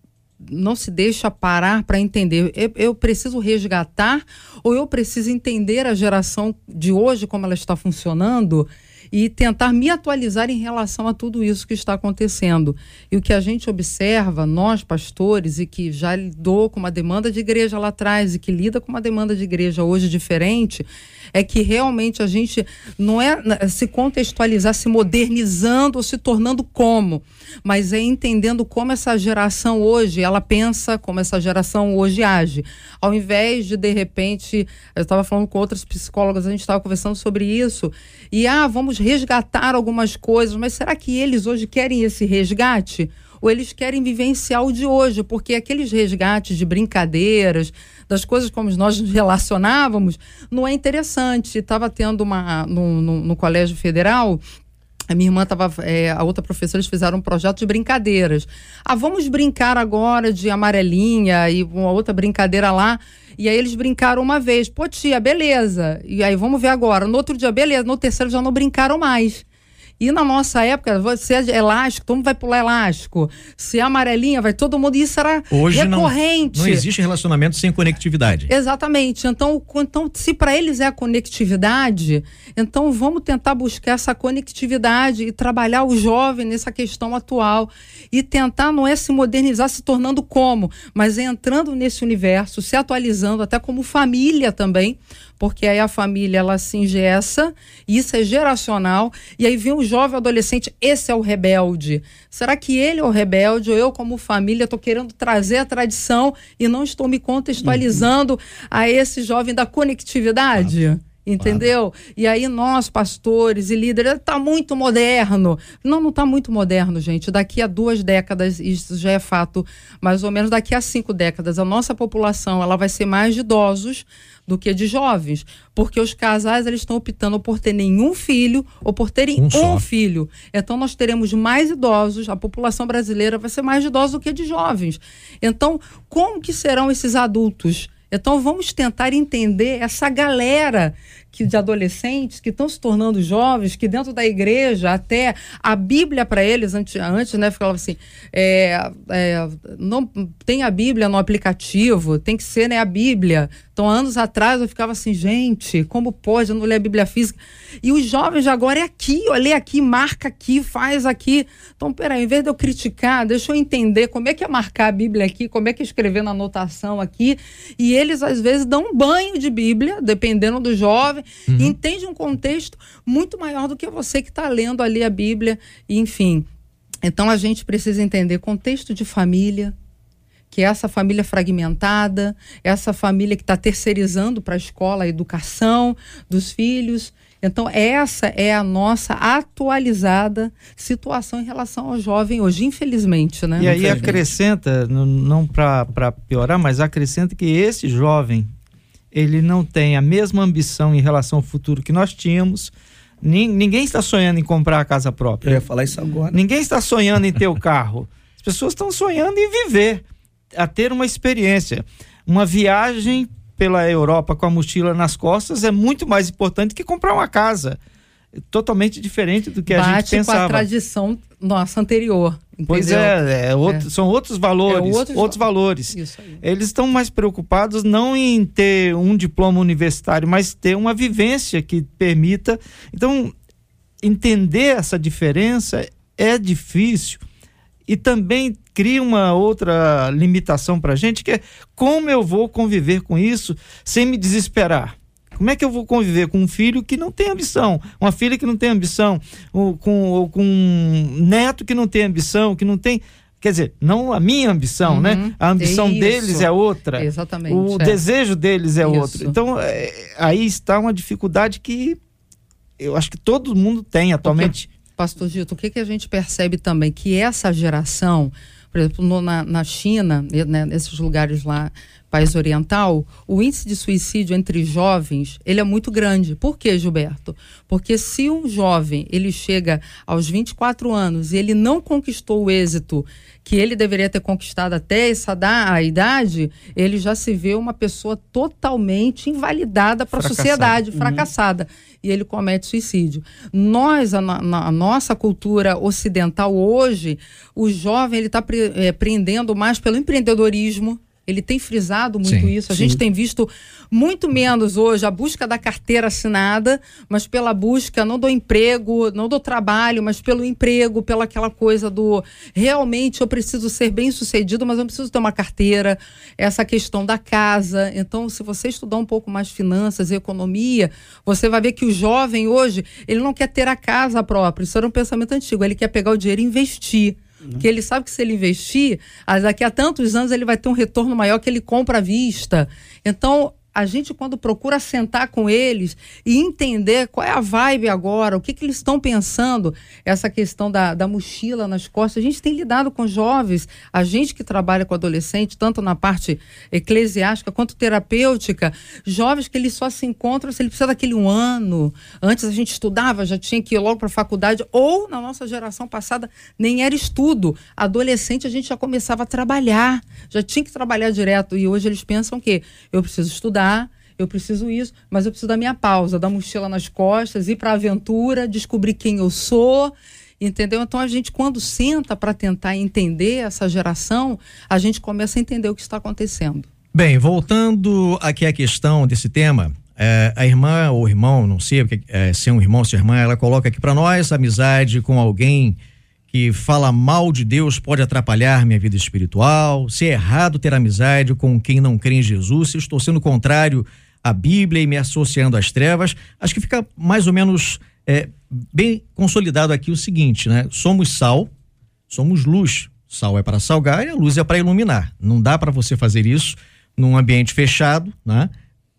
não se deixa parar para entender. Eu, eu preciso resgatar ou eu preciso entender a geração de hoje, como ela está funcionando, e tentar me atualizar em relação a tudo isso que está acontecendo. E o que a gente observa, nós pastores, e que já lidou com uma demanda de igreja lá atrás e que lida com uma demanda de igreja hoje diferente, é que realmente a gente não é né, se contextualizar, se modernizando ou se tornando como, mas é entendendo como essa geração hoje ela pensa, como essa geração hoje age. Ao invés de, de repente, eu estava falando com outras psicólogas, a gente estava conversando sobre isso, e ah, vamos resgatar algumas coisas, mas será que eles hoje querem esse resgate? Ou eles querem vivenciar o de hoje? Porque aqueles resgates de brincadeiras, das coisas como nós nos relacionávamos, não é interessante. Estava tendo uma no, no, no Colégio Federal. A minha irmã estava, é, a outra professora, eles fizeram um projeto de brincadeiras. Ah, vamos brincar agora de amarelinha e uma outra brincadeira lá. E aí eles brincaram uma vez. Pô, tia, beleza. E aí vamos ver agora. No outro dia, beleza. No terceiro já não brincaram mais. E na nossa época, você é elástico, todo mundo vai pular elástico. Se é amarelinha, vai todo mundo. Isso era Hoje não, recorrente. não existe relacionamento sem conectividade. Exatamente. Então, então se para eles é a conectividade, então vamos tentar buscar essa conectividade e trabalhar o jovem nessa questão atual. E tentar não é se modernizar se tornando como, mas é entrando nesse universo, se atualizando até como família também, porque aí a família ela se ingessa, isso é geracional, e aí vem o jovem adolescente, esse é o rebelde. Será que ele é o rebelde ou eu como família estou querendo trazer a tradição e não estou me contextualizando a esse jovem da conectividade? Entendeu? E aí nós, pastores e líderes, está muito moderno. Não, não está muito moderno, gente. Daqui a duas décadas, isso já é fato, mais ou menos daqui a cinco décadas, a nossa população ela vai ser mais de idosos do que de jovens. Porque os casais eles estão optando por ter nenhum filho ou por terem Um um, filho. Então nós teremos mais idosos, a população brasileira vai ser mais de idosos do que de jovens. Então, como que serão esses adultos? Então vamos tentar entender essa galera que de adolescentes que estão se tornando jovens, que dentro da igreja até a Bíblia para eles antes, antes né falava assim, é, é, não tem a Bíblia no aplicativo, tem que ser né a Bíblia. Então anos atrás eu ficava assim, gente, como pode eu não ler a Bíblia física? E os jovens agora é aqui, ó, lê aqui, marca aqui, faz aqui. Então peraí, em vez de eu criticar, deixa eu entender como é que é marcar a Bíblia aqui, como é que é escrever na anotação aqui. E eles às vezes dão um banho de Bíblia, dependendo do jovem, e entende um contexto muito maior do que você que está lendo ali a Bíblia, e, enfim. Então a gente precisa entender contexto de família, que é essa família fragmentada, essa família que está terceirizando para a escola a educação dos filhos. Então, essa é a nossa atualizada situação em relação ao jovem hoje, infelizmente, né? E aí acrescenta, não para piorar, mas acrescenta que esse jovem, ele não tem a mesma ambição em relação ao futuro que nós tínhamos. Nin- ninguém está sonhando em comprar a casa Eu própria. ia falar isso agora. Ninguém está sonhando em ter o carro. As pessoas estão sonhando em viver, a ter uma experiência. Uma viagem pela Europa com a mochila nas costas é muito mais importante que comprar uma casa. É Totalmente diferente do que a gente Bate com a pensava. tradição nossa anterior. Pois é, é outro- são outros valores, É outros, outros va- valores. Eles estão mais preocupados não em ter um diploma universitário, mas ter uma vivência que permita. Então, entender essa diferença é difícil e também cria uma outra limitação para a gente, que é como eu vou conviver com isso sem me desesperar. Como é que eu vou conviver com um filho que não tem ambição, uma filha que não tem ambição, ou com, ou com um neto que não tem ambição, que não tem. Quer dizer, não a minha ambição, Uhum, né? A ambição isso. deles é outra. Exatamente. O é. desejo deles é Isso. outro. Então, é, aí está uma dificuldade que eu acho que todo mundo tem atualmente. Pastor Gito, o que, que a gente percebe também? Que essa geração, Por exemplo, no, na, na China, né, nesses lugares lá, país oriental, o índice de suicídio entre jovens, ele é muito grande. Por quê, Gilberto? Porque se um jovem, ele chega aos 24 anos e ele não conquistou o êxito que ele deveria ter conquistado até essa da, a idade, ele já se vê uma pessoa totalmente invalidada para a sociedade, uhum. fracassada. E ele comete suicídio. Nós, a, na, a nossa cultura ocidental hoje, o jovem ele está pre, é, prendendo mais pelo empreendedorismo, ele tem frisado muito sim, isso. A sim. gente tem visto muito menos hoje a busca da carteira assinada, mas pela busca não do emprego, não do trabalho, mas pelo emprego, pela aquela coisa do realmente eu preciso ser bem sucedido, mas eu preciso ter uma carteira, essa questão da casa. Então, se você estudar um pouco mais finanças e economia, você vai ver que o jovem hoje, ele não quer ter a casa própria. Isso era um pensamento antigo. Ele quer pegar o dinheiro e investir. Porque ele sabe que se ele investir, daqui a tantos anos ele vai ter um retorno maior que ele compra à vista. Então, a gente, quando procura sentar com eles e entender qual é a vibe agora, o que, que eles estão pensando, essa questão da, da mochila nas costas, a gente tem lidado com jovens, a gente que trabalha com adolescente, tanto na parte eclesiástica quanto terapêutica, jovens que eles só se encontram se ele precisa daquele um ano. Antes a gente estudava, já tinha que ir logo para a faculdade, ou na nossa geração passada nem era estudo. Adolescente a gente já começava a trabalhar, já tinha que trabalhar direto. E hoje eles pensam que eu preciso estudar estudar, eu preciso isso, mas eu preciso da minha pausa, da mochila nas costas, ir para a aventura, descobrir quem eu sou. Entendeu? Então a gente, quando senta para tentar entender essa geração, a gente começa a entender o que está acontecendo. Bem, voltando aqui à questão desse tema, é, a irmã ou irmão, não sei é, se é um irmão ou se é irmã, ela coloca aqui para nós amizade com alguém que fala mal de Deus pode atrapalhar minha vida espiritual, se é errado ter amizade com quem não crê em Jesus, se estou sendo contrário à Bíblia e me associando às trevas, acho que fica mais ou menos é, bem consolidado aqui o seguinte, né? Somos sal, somos luz. Sal é para salgar e a luz é para iluminar. Não dá para você fazer isso num ambiente fechado, né?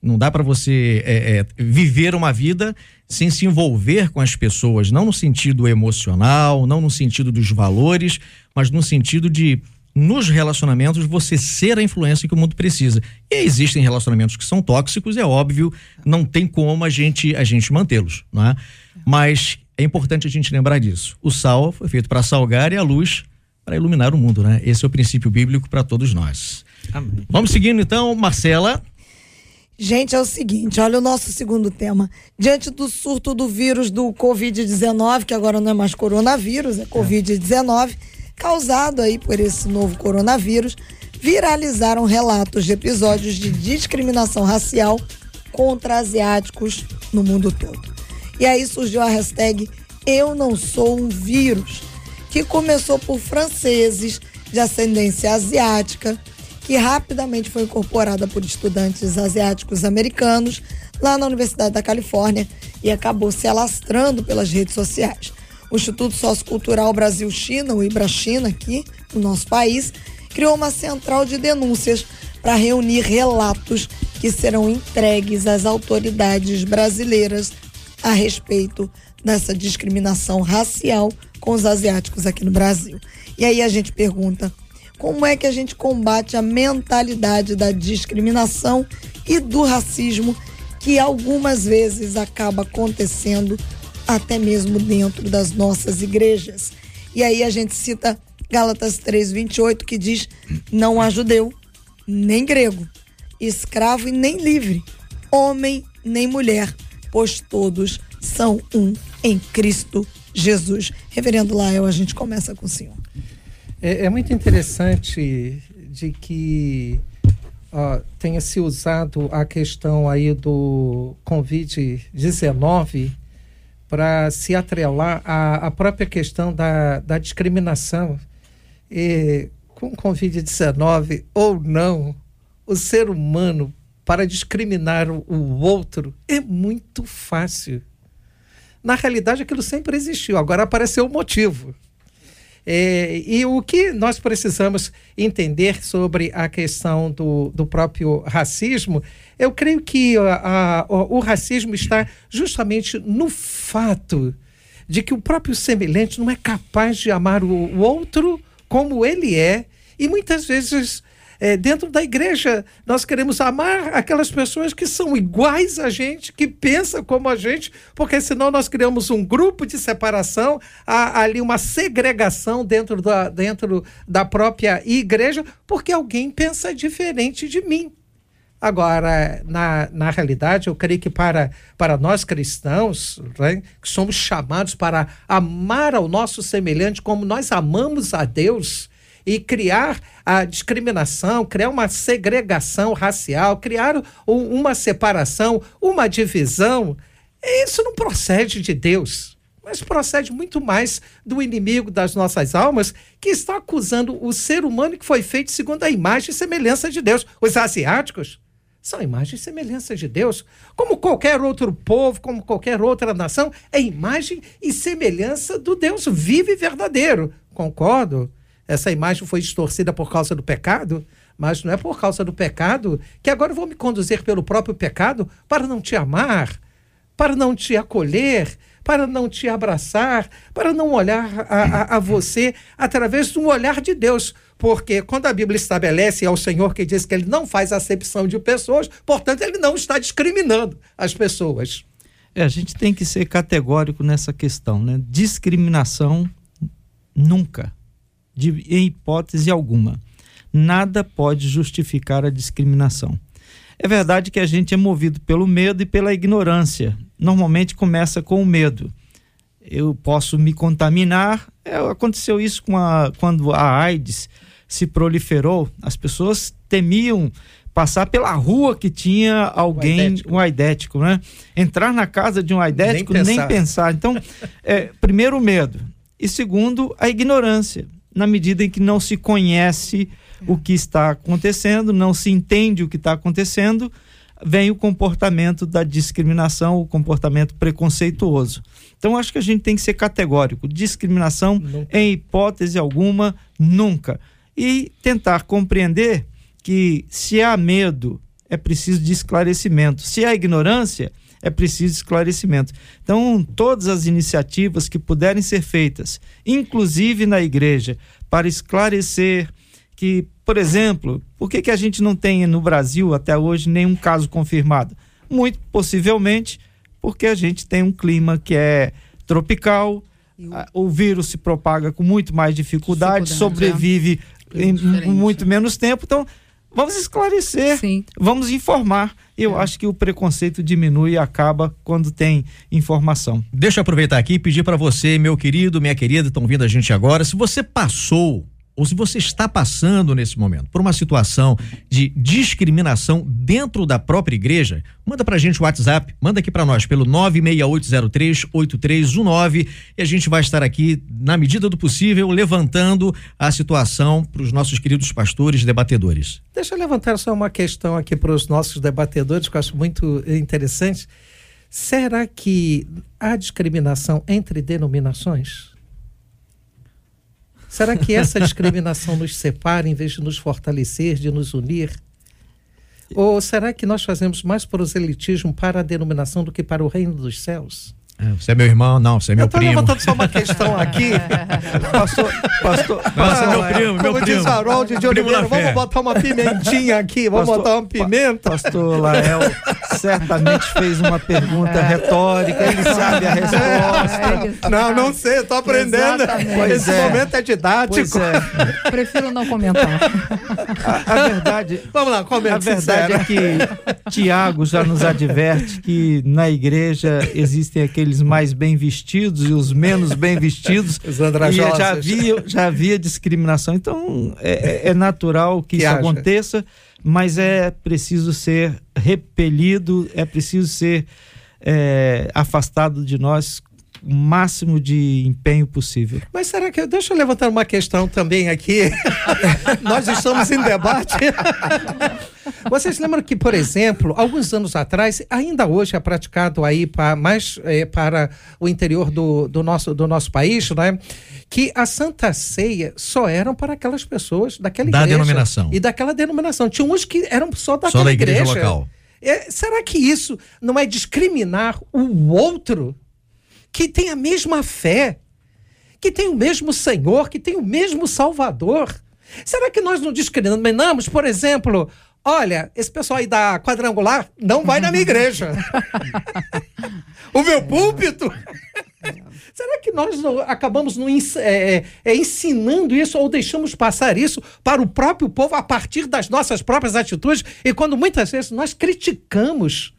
Não dá para você é, é, viver uma vida sem se envolver com as pessoas, não no sentido emocional, não no sentido dos valores, mas no sentido de nos relacionamentos você ser a influência que o mundo precisa. E existem relacionamentos que são tóxicos, é óbvio, não tem como a gente a gente mantê-los, não é? Mas é importante a gente lembrar disso. O sal foi feito para salgar e a luz para iluminar o mundo, né? Esse é o princípio bíblico para todos nós. Amém. Vamos seguindo então, Marcela. Gente, é o seguinte, olha o nosso segundo tema. Diante do surto do vírus do Covid-19, que agora não é mais coronavírus, é Covid-19, causado aí por esse novo coronavírus, viralizaram relatos de episódios de discriminação racial contra asiáticos no mundo todo. E aí surgiu a hashtag Eu Não Sou um Vírus, que começou por franceses de ascendência asiática que rapidamente foi incorporada por estudantes asiáticos americanos lá na Universidade da Califórnia e acabou se alastrando pelas redes sociais. O Instituto Sociocultural Brasil-China, o IBRA-China, aqui no nosso país, criou uma central de denúncias para reunir relatos que serão entregues às autoridades brasileiras a respeito dessa discriminação racial com os asiáticos aqui no Brasil. E aí a gente pergunta: como é que a gente combate a mentalidade da discriminação e do racismo que algumas vezes acaba acontecendo até mesmo dentro das nossas igrejas. E aí a gente cita Gálatas 3:28 que diz: não há judeu, nem grego, escravo e nem livre, homem nem mulher, pois todos são um em Cristo Jesus. Reverendo Lael, a gente começa com o senhor. É, é muito interessante de que tenha se usado a questão aí do Covid-19 para se atrelar à, à própria questão da, da discriminação. E, com Covid-19 ou não, o ser humano, para discriminar o outro, é muito fácil. Na realidade, aquilo sempre existiu, agora apareceu o motivo. É, e o que nós precisamos entender sobre a questão do, do próprio racismo, eu creio que a, a, o, racismo está justamente no fato de que o próprio semelhante não é capaz de amar o, o outro como ele é, e muitas vezes é, dentro da igreja, nós queremos amar aquelas pessoas que são iguais a gente, que pensam como a gente, porque senão nós criamos um grupo de separação, há, ali uma segregação dentro da, dentro da própria igreja, porque alguém pensa diferente de mim. Agora, na, na realidade, eu creio que para, para nós cristãos, né, que somos chamados para amar ao nosso semelhante como nós amamos a Deus, e criar a discriminação, criar uma segregação racial, criar uma separação, uma divisão, isso não procede de Deus mas procede muito mais do inimigo das nossas almas, que está acusando o ser humano que foi feito segundo a imagem e semelhança de Deus. Os asiáticos são imagem e semelhança de Deus. Como qualquer outro povo, como qualquer outra nação, é imagem e semelhança do Deus vivo e verdadeiro. Concordo? Essa imagem foi distorcida por causa do pecado, mas não é por causa do pecado que agora eu vou me conduzir pelo próprio pecado para não te amar, para não te acolher, para não te abraçar, para não olhar a, a, a você através de um olhar de Deus. Porque quando a Bíblia estabelece, é o Senhor que diz que ele não faz acepção de pessoas, portanto, ele não está discriminando as pessoas. É, a gente tem que ser categórico nessa questão, né? Discriminação nunca de, em hipótese alguma. Nada pode justificar a discriminação. É verdade que a gente é movido pelo medo e pela ignorância. Normalmente começa com o medo. Eu posso me contaminar. É, aconteceu isso com a, quando a AIDS se proliferou. As pessoas temiam passar pela rua que tinha alguém, um aidético, um aidético né? Entrar na casa de um aidético, nem pensar. Nem pensar. Então, é, primeiro o medo. E segundo, a ignorância na medida em que não se conhece o que está acontecendo, não se entende o que está acontecendo, vem o comportamento da discriminação, o comportamento preconceituoso. Então, acho que a gente tem que ser categórico: discriminação, nunca. em hipótese alguma, nunca. E tentar compreender que se há medo, é preciso de esclarecimento. Se há ignorância, é preciso esclarecimento. Então, todas as iniciativas que puderem ser feitas, inclusive na igreja, para esclarecer que, por exemplo, por que, que a gente não tem no Brasil até hoje nenhum caso confirmado? Muito possivelmente porque a gente tem um clima que é tropical, o vírus se propaga com muito mais dificuldade, dificuldade sobrevive é. em muito menos tempo. Então, vamos esclarecer, Sim. vamos informar. Eu é. acho que o preconceito diminui e acaba quando tem informação. Deixa eu aproveitar aqui e pedir para você, meu querido, minha querida, estão vindo a gente agora, se você passou ou se você está passando nesse momento por uma situação de discriminação dentro da própria igreja, manda pra gente o WhatsApp, manda aqui para nós pelo 968038319 e a gente vai estar aqui na medida do possível levantando a situação para os nossos queridos pastores debatedores. Deixa eu levantar só uma questão aqui para os nossos debatedores que eu acho muito interessante. Será que há discriminação entre denominações? Será que essa discriminação nos separa em vez de nos fortalecer, de nos unir? Ou será que nós fazemos mais proselitismo para a denominação do que para o reino dos céus? É, você é meu irmão? Não, você é meu eu primo. Eu levantando só uma questão aqui. (laughs) pastor, pastor, pastor, meu primo, meu como primo. diz Harold de Oliveira, vamos botar uma pimentinha aqui, vamos pastor, botar uma pimenta. Pastor Lael certamente fez uma pergunta é. retórica, ele sabe a resposta. Não, não sei, estou aprendendo. Exatamente. Esse é. momento é didático. Pois é. (laughs) Prefiro não comentar. A, a verdade... Vamos lá, comenta A verdade é que Tiago já nos adverte que na igreja existem aqueles aqueles mais bem vestidos e os menos bem vestidos. (laughs) e já havia, já havia discriminação. Então, é, é, é natural que, (laughs) que isso haja. aconteça, mas é preciso ser repelido, é preciso ser é, afastado de nós o máximo de empenho possível. Mas será que. Deixa eu levantar uma questão também aqui. (laughs) Nós estamos em debate. (laughs) Vocês lembram que, por exemplo, alguns anos atrás, ainda hoje é praticado aí para, mais é, para o interior do, do, nosso, do nosso país, né? que a Santa Ceia só eram para aquelas pessoas daquela da igreja. Da denominação. E daquela denominação. Tinha uns que eram só daquela só da igreja. igreja. local. É, será que isso não é discriminar o outro? Que tem a mesma fé, que tem o mesmo Senhor, que tem o mesmo Salvador? Será que nós não discriminamos, por exemplo, olha, esse pessoal aí da quadrangular não vai na minha igreja. (laughs) o meu púlpito. (laughs) Será que nós não, acabamos não, é, é, ensinando isso ou deixamos passar isso para o próprio povo a partir das nossas próprias atitudes? E quando muitas vezes nós criticamos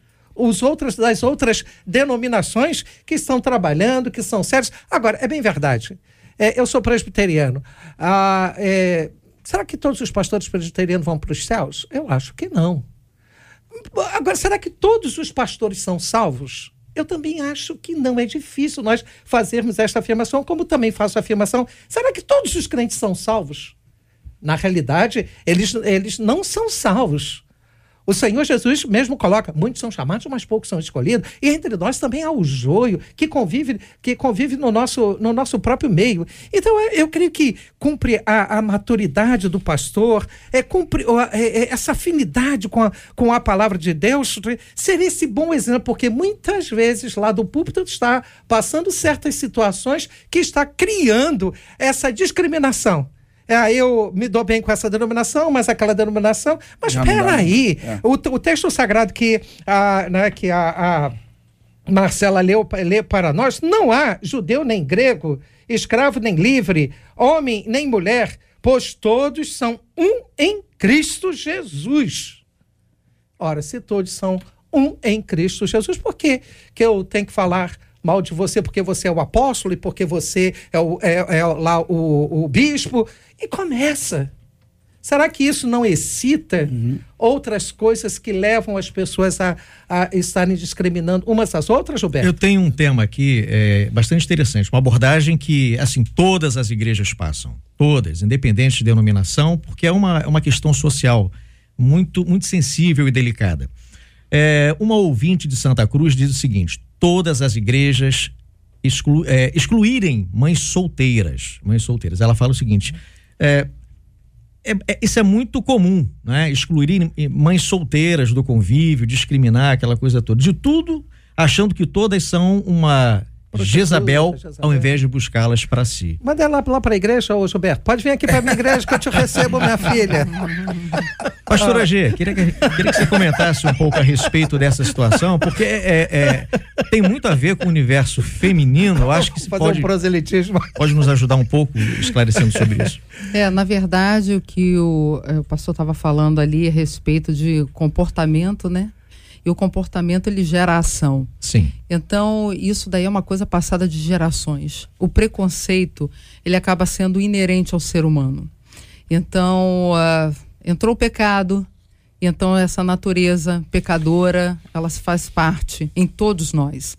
os outros, das outras denominações que estão trabalhando, que são sérios. Agora, é bem verdade. É, eu sou presbiteriano. Ah, é, será que todos os pastores presbiterianos vão para os céus? Eu acho que não. Agora, será que todos os pastores são salvos? Eu também acho que não é difícil nós fazermos esta afirmação, como também faço a afirmação. Será que todos os crentes são salvos? Na realidade, eles, eles não são salvos. O Senhor Jesus mesmo coloca, muitos são chamados, mas poucos são escolhidos. E entre nós também há o joio que convive, que convive no nosso, no nosso próprio meio. Então eu creio que cumpre a, a maturidade do pastor, é cumpre é, é, essa afinidade com a, com a palavra de Deus, ser esse bom exemplo, porque muitas vezes lá do púlpito está passando certas situações que está criando essa discriminação. É, eu me dou bem com essa denominação, mas aquela denominação. Mas peraí, é. o, o texto sagrado que a, né, que a, a Marcela leu, lê para nós, não há judeu nem grego, escravo nem livre, homem nem mulher, pois todos são um em Cristo Jesus. Ora, se todos são um em Cristo Jesus, por que, que eu tenho que falar mal de você porque você é o apóstolo e porque você é, o, é, é lá o, o bispo. E começa. Será que isso não excita uhum. outras coisas que levam as pessoas a, a, estarem discriminando umas às outras, Gilberto? Eu tenho um tema aqui é, bastante interessante, uma abordagem que, assim, todas as igrejas passam, todas, independente de denominação, porque é uma, é uma questão social muito, muito sensível e delicada. É, uma ouvinte de Santa Cruz diz o seguinte: todas as igrejas exclu, é, excluírem mães solteiras. Mães solteiras. Ela fala o seguinte: é, é, é, isso é muito comum, né? Excluir mães solteiras do convívio, discriminar aquela coisa toda. De tudo, achando que todas são uma Jezabel, ao invés de buscá-las para si. Manda ela lá para a igreja, ô Gilberto. Pode vir aqui para a minha igreja que eu te recebo, minha filha. (laughs) Pastora G, queria que, queria que você comentasse um pouco a respeito dessa situação, porque é, é, é tem muito a ver com o universo feminino. Eu acho que Fazer pode, um proselitismo. pode nos ajudar um pouco esclarecendo sobre isso. É, na verdade, o que o, é, o pastor estava falando ali a respeito de comportamento, né? E o comportamento ele gera ação. Sim. Então, isso daí é uma coisa passada de gerações. O preconceito, ele acaba sendo inerente ao ser humano. Então, uh, entrou o pecado, então essa natureza pecadora, ela faz parte em todos nós.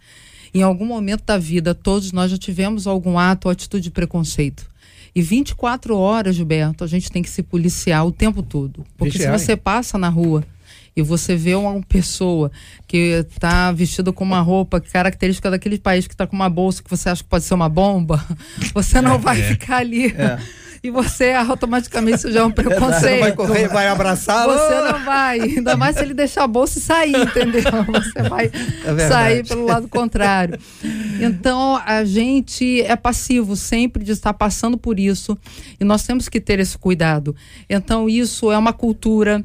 Em algum momento da vida, todos nós já tivemos algum ato ou atitude de preconceito. E 24 horas, Gilberto, a gente tem que se policiar o tempo todo. Porque Vixe, se você passa na rua e você vê uma pessoa que está vestida com uma roupa característica daquele país que está com uma bolsa que você acha que pode ser uma bomba, (laughs) você não é, vai é. ficar ali. É. (laughs) E você automaticamente já é um (laughs) preconceito. Você vai correr, vai abraçá-lo. Você não vai. Ainda mais se ele deixar a bolsa e sair, entendeu? Você vai é sair pelo lado contrário. Então, a gente é passivo sempre de estar passando por isso. E nós temos que ter esse cuidado. Então, isso é uma cultura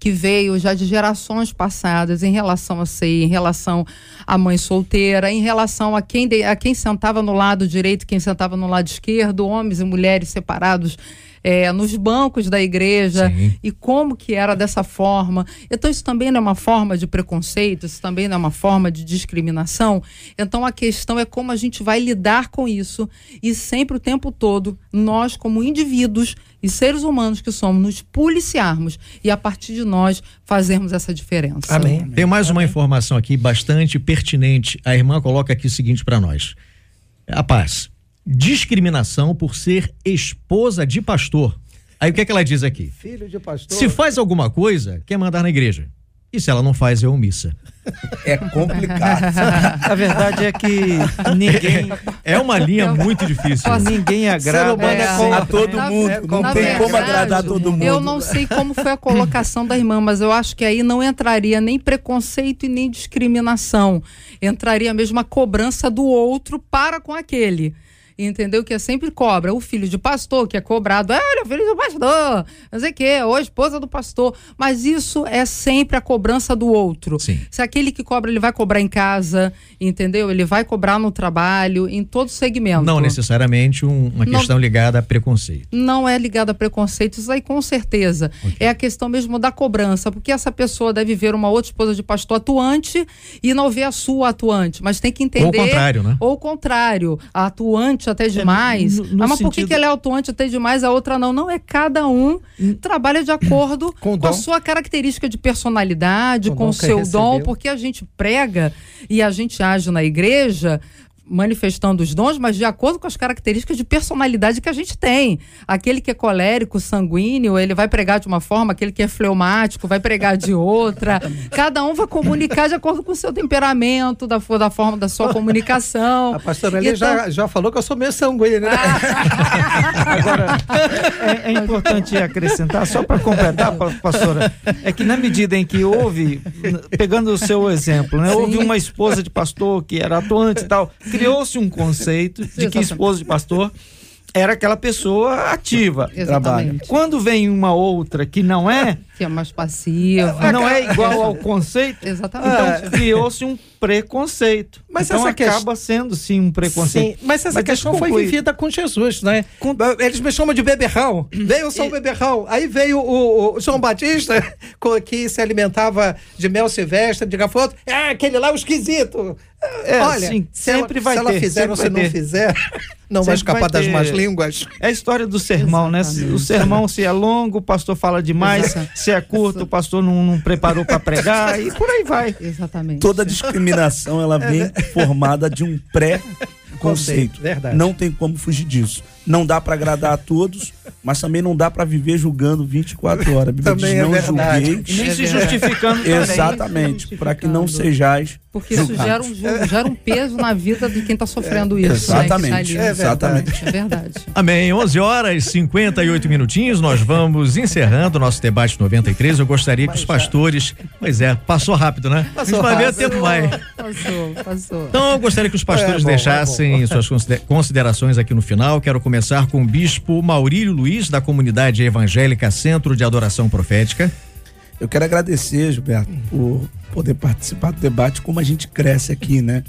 que veio já de gerações passadas em relação a ceia, em relação à mãe solteira, em relação a quem, de, a quem sentava no lado direito, quem sentava no lado esquerdo, homens e mulheres separados é, nos bancos da igreja Sim. e como que era dessa forma. Então isso também não é uma forma de preconceito, isso também não é uma forma de discriminação. Então a questão é como a gente vai lidar com isso e sempre o tempo todo nós como indivíduos e seres humanos que somos nos policiarmos e a partir de nós fazermos essa diferença. Amém. Tem mais uma informação aqui bastante pertinente. A irmã coloca aqui o seguinte para nós. A paz discriminação por ser esposa de pastor. Aí o que é que ela diz aqui? Filho de pastor. Se faz alguma coisa, quer mandar na igreja. E se ela não faz, é omissa. É complicado. (laughs) A verdade é que ninguém. É uma linha muito difícil. Ninguém agrada é, é, a todo mundo. É, não tem como agradar todo mundo. Eu não sei como foi a colocação da irmã, mas eu acho que aí não entraria nem preconceito e nem discriminação. Entraria mesmo a cobrança do outro para com aquele. Entendeu? Que é sempre cobra. O filho de pastor, que é cobrado, é, olha, filho do pastor, não sei o quê, ou a esposa do pastor. Mas isso é sempre a cobrança do outro. Sim. Se aquele que cobra, ele vai cobrar em casa, entendeu? Ele vai cobrar no trabalho, em todo segmento. Não necessariamente um- uma Não- questão ligada a preconceito. não é ligado a preconceito, isso aí com certeza. É a questão mesmo da cobrança, porque essa pessoa deve ver uma outra esposa de pastor atuante e não ver a sua atuante, mas tem que entender. Ou o contrário, né? Ou o contrário, a atuante até demais. no- no ah, mas por que, sentido- ela é atuante até demais, a outra não? Não, é cada um trabalha de acordo Com com, a sua característica de personalidade, Com o com o seu dom, porque a gente prega e a gente age na igreja manifestando os dons, mas de acordo com as características de personalidade que a gente tem. Aquele que é colérico, sanguíneo, ele vai pregar de uma forma, aquele que é fleumático vai pregar de outra. (laughs) Cada um vai comunicar de acordo com o seu temperamento, da, da forma da sua comunicação. A pastora ali Então- já, já falou que eu sou meio sanguíneo, né? (laughs) Agora, é, é importante acrescentar, só para completar, pa- pastora, é que na medida em que houve, pegando o seu exemplo, né, houve uma esposa de pastor que era atuante e tal, criou-se um conceito de que esposa de pastor era aquela pessoa ativa. Exatamente. Quando vem uma outra que não é, Que é mais passiva. não é igual ao conceito, Exatamente. então criou-se um preconceito. Mas então acaba sendo sim um preconceito. Sim, mas essa Mas questão foi vivida com Jesus, né? Eles me chamam de beberrão. Veio só o beberrão. Aí veio o, o João Batista, (laughs) que se alimentava de mel silvestre, de gafanhoto. É, aquele lá é o esquisito. É, Olha, sim, se sempre ela, vai se ela ter, fizer ou se não vai ter. fizer, (laughs) não vai Sempre escapar vai das más línguas. É a história do sermão, né? Exatamente. O sermão, se é longo, o pastor fala demais. Exato. Se é curto, o pastor não, não preparou para pregar e por aí vai. Exatamente. Toda discriminação ela vem formada de um pré-conceito. Verdade. Não tem como fugir disso. Não dá para agradar a todos, mas também não dá para viver julgando 24 horas. A Bíblia Também diz, é não verdade. julgueis. E nem É se justificando. (laughs) Exatamente, para que não sejais Porque isso gera um, gera um peso na vida de quem está sofrendo isso. Exatamente, Né, tá ali. é exatamente. É verdade. Amém. 11 horas e 58 minutinhos. Nós vamos encerrando o nosso debate 93. Eu gostaria que os pastores. Pois é, passou rápido, né? Passou a gente vai ver, rápido. tempo vai. Passou, passou. Então, eu gostaria que os pastores É bom, é deixassem suas consider- considerações aqui no final. Quero começar com o bispo Maurílio Luiz, da comunidade evangélica Centro de Adoração Profética. Eu quero agradecer, Gilberto, por poder participar do debate, como a gente cresce aqui, né?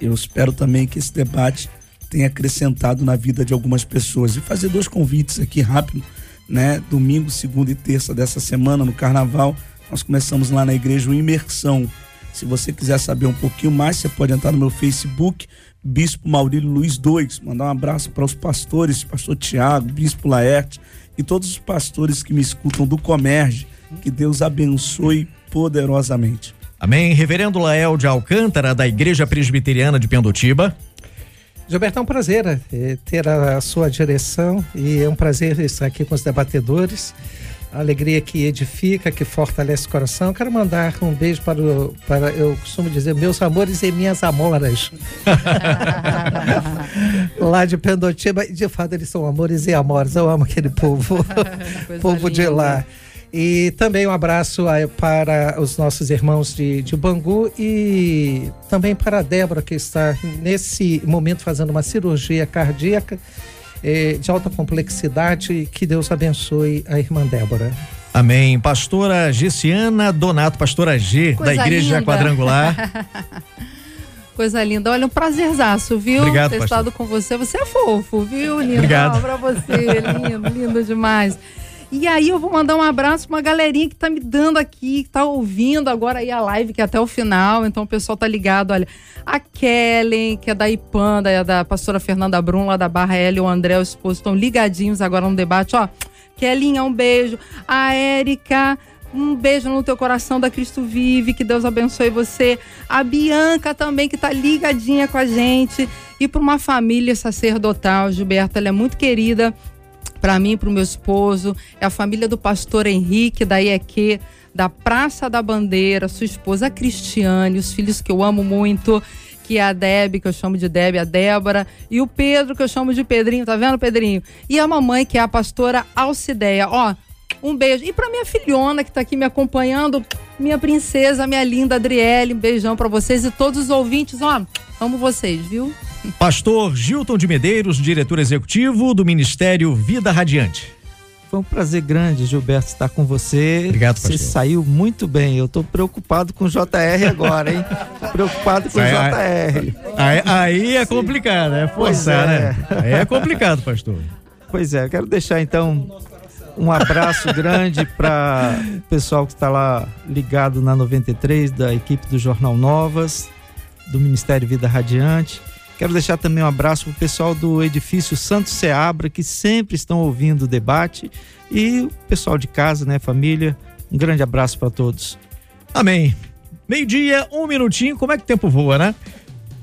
Eu espero também que esse debate tenha acrescentado na vida de algumas pessoas. E fazer dois convites aqui rápido, né? Domingo, segunda e terça dessa semana, no Carnaval, nós começamos lá na igreja o Imersão. Se você quiser saber um pouquinho mais, você pode entrar no meu Facebook, Bispo Maurílio Luiz 2. Mandar um abraço para os pastores, pastor Tiago, Bispo Laerte e todos os pastores que me escutam do Comerge. Que Deus abençoe poderosamente. Amém. Reverendo Lael de Alcântara, da Igreja Presbiteriana de Pendotiba. Gilberto, é um prazer eh, ter a sua direção e é um prazer estar aqui com os debatedores. A alegria que edifica, que fortalece o coração. Quero mandar um beijo para, o, para eu costumo dizer, meus amores e minhas amoras. (laughs) Lá de Pendotiba, de fato eles são amores e amores. Eu amo aquele povo, (laughs) povo de linda. lá. E também um abraço para os nossos irmãos de, de Bangu e também para a Débora, que está nesse momento fazendo uma cirurgia cardíaca eh, de alta complexidade. Que Deus abençoe a irmã Débora. Amém. Pastora Gessiana Donato, pastora G, Coisa da Igreja linda. Quadrangular. (laughs) Coisa linda. Olha, um prazerzaço, viu? Obrigado, Ter pastor. estado com você. Você é fofo, viu, lindo? Obrigado. Ó, pra você, lindo, lindo demais. E aí eu vou mandar um abraço pra uma galerinha que tá me dando aqui, que tá ouvindo agora aí a live, que é até o final. Então o pessoal tá ligado, olha. A Kellen, que é da IPAN, da, da pastora Fernanda Brum, lá da Barra L, o André, o esposo, estão ligadinhos agora no debate. Ó, Kellinha, um beijo. A Érica, um beijo no teu coração da Cristo Vive, que Deus abençoe você. A Bianca também, que tá ligadinha com a gente. E para uma família sacerdotal, Gilberto, ela é muito querida para mim, para o meu esposo. É a família do pastor Henrique, da IEQ, da Praça da Bandeira, sua esposa a Cristiane, os filhos que eu amo muito. Que é a Deb, que eu chamo de Deb, a Débora, e o Pedro, que eu chamo de Pedrinho, tá vendo, Pedrinho? E a mamãe, que é a pastora Alcideia. Ó, um beijo. E pra minha filhona que tá aqui me acompanhando, minha princesa, minha linda Adriele, um beijão pra vocês e todos os ouvintes, ó, amo vocês, viu? Pastor Gilton de Medeiros, diretor executivo do Ministério Vida Radiante. Foi um prazer grande, Gilberto, estar com você. Obrigado, Você pastor. saiu muito bem. Eu tô preocupado com o JR agora, hein? (laughs) preocupado com o JR. Aí, aí é complicado, é Pois forçar, é. né? Aí é complicado, pastor. Pois é, eu quero deixar então um abraço grande para o pessoal que está lá ligado na 93, da equipe do Jornal Novas, do Ministério Vida Radiante. Quero deixar também um abraço para o pessoal do edifício Santo Seabra, que sempre estão ouvindo o debate, e o pessoal de casa, né, família. Um grande abraço para todos. Amém. Meio-dia, um minutinho, como é que o tempo voa, né?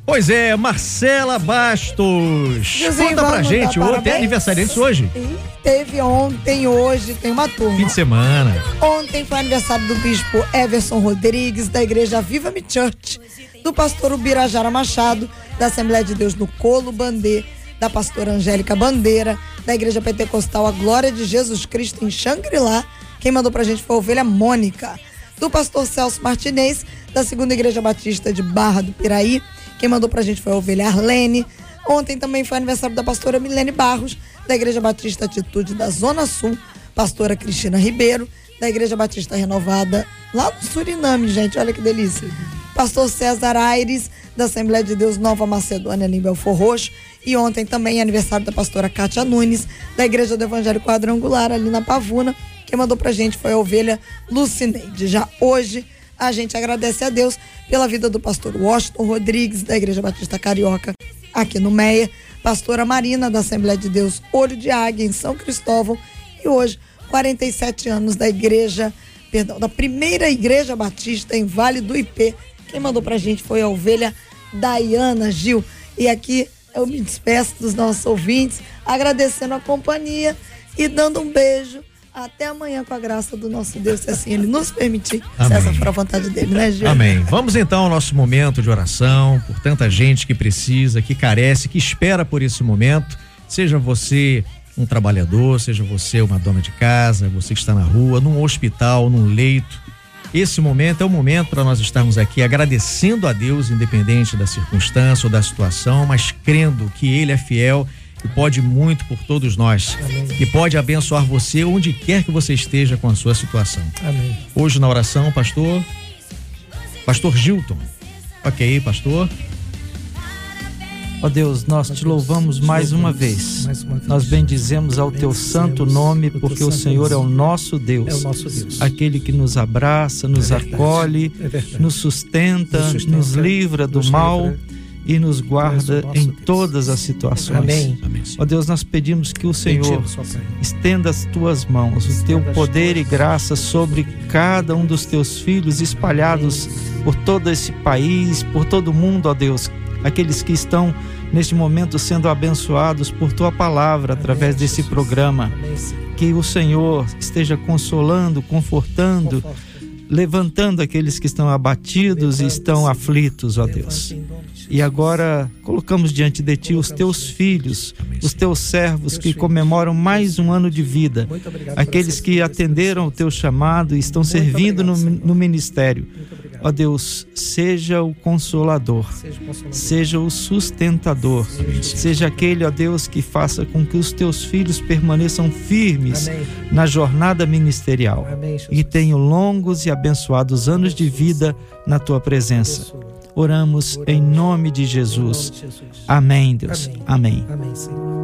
Pois é, Marcela Bastos. Gilzinho, Conta pra gente, dar ô, tem parabéns. aniversariantes hoje? E teve ontem, hoje, tem uma turma. Fim de semana. Ontem foi aniversário do bispo Everson Rodrigues, da igreja Viva Me Church, do pastor Ubirajara Machado, da Assembleia de Deus no Colo Bandê, da pastora Angélica Bandeira, da igreja pentecostal A Glória de Jesus Cristo em Xangri-Lá. Quem mandou pra gente foi a ovelha Mônica, do pastor Celso Martinez, da segunda igreja batista de Barra do Piraí. Quem mandou pra gente foi a ovelha Arlene. Ontem também foi aniversário da pastora Milene Barros, da Igreja Batista Atitude da Zona Sul, pastora Cristina Ribeiro, da Igreja Batista Renovada, lá no Suriname, gente, olha que delícia. Pastor César Aires, da Assembleia de Deus Nova Macedônia, ali em Belfor Roxo. E ontem também é aniversário da pastora Kátia Nunes, da Igreja do Evangelho Quadrangular, ali na Pavuna. Quem mandou pra gente foi a ovelha Lucineide. Já hoje, a gente agradece a Deus pela vida do pastor Washington Rodrigues, da Igreja Batista Carioca, aqui no Meia, pastora Marina, da Assembleia de Deus Olho de Águia, em São Cristóvão, e hoje, 47 anos da igreja, perdão, da primeira igreja batista em Vale do Ipê. Quem mandou pra gente foi a ovelha Dayana Gil. E aqui eu me despeço dos nossos ouvintes, agradecendo a companhia e dando um beijo. Até amanhã, com a graça do nosso Deus, se assim ele nos permitir. Se Amém. essa for a vontade dele, né, Gil? Amém. Vamos então ao nosso momento de oração por tanta gente que precisa, que carece, que espera por esse momento. Seja você um trabalhador, seja você uma dona de casa, você que está na rua, num hospital, num leito. Esse momento é o momento para nós estarmos aqui agradecendo a Deus, independente da circunstância ou da situação, mas crendo que Ele é fiel e pode muito por todos nós. E pode abençoar você onde quer que você esteja com a sua situação. Amém. Hoje na oração, pastor. Pastor Gilton. Ok, pastor. Ó Deus, nós te louvamos mais uma vez. Nós bendizemos ao teu santo nome, porque o Senhor é o nosso Deus. É o nosso Deus. Aquele que nos abraça, nos É verdade. acolhe, É nos sustenta, Nos nos livra do nos mal e nos guarda És o nosso em todas as situações. Amém. Ó Deus, nós pedimos que o Senhor estenda as tuas mãos, o teu poder e graça sobre cada um dos teus filhos espalhados por todo esse país, por todo o mundo, ó Deus. Aqueles que estão neste momento sendo abençoados por tua palavra através desse programa. Que o Senhor esteja consolando, confortando, Conforta. levantando aqueles que estão abatidos e estão aflitos, ó Deus. E agora colocamos diante de ti os teus filhos, os teus servos que comemoram mais um ano de vida, aqueles que atenderam ao teu chamado e estão servindo no, no ministério. Ó Deus, seja o consolador, Seja consolador. seja o sustentador, seja aquele, ó Deus, que faça com que os teus filhos permaneçam firmes Amém. na jornada ministerial Amém, e tenham longos e abençoados anos de vida na tua presença. Oramos em nome de Jesus. nome de Jesus. Amém, Deus. Amém. Amém. Amém, Senhor.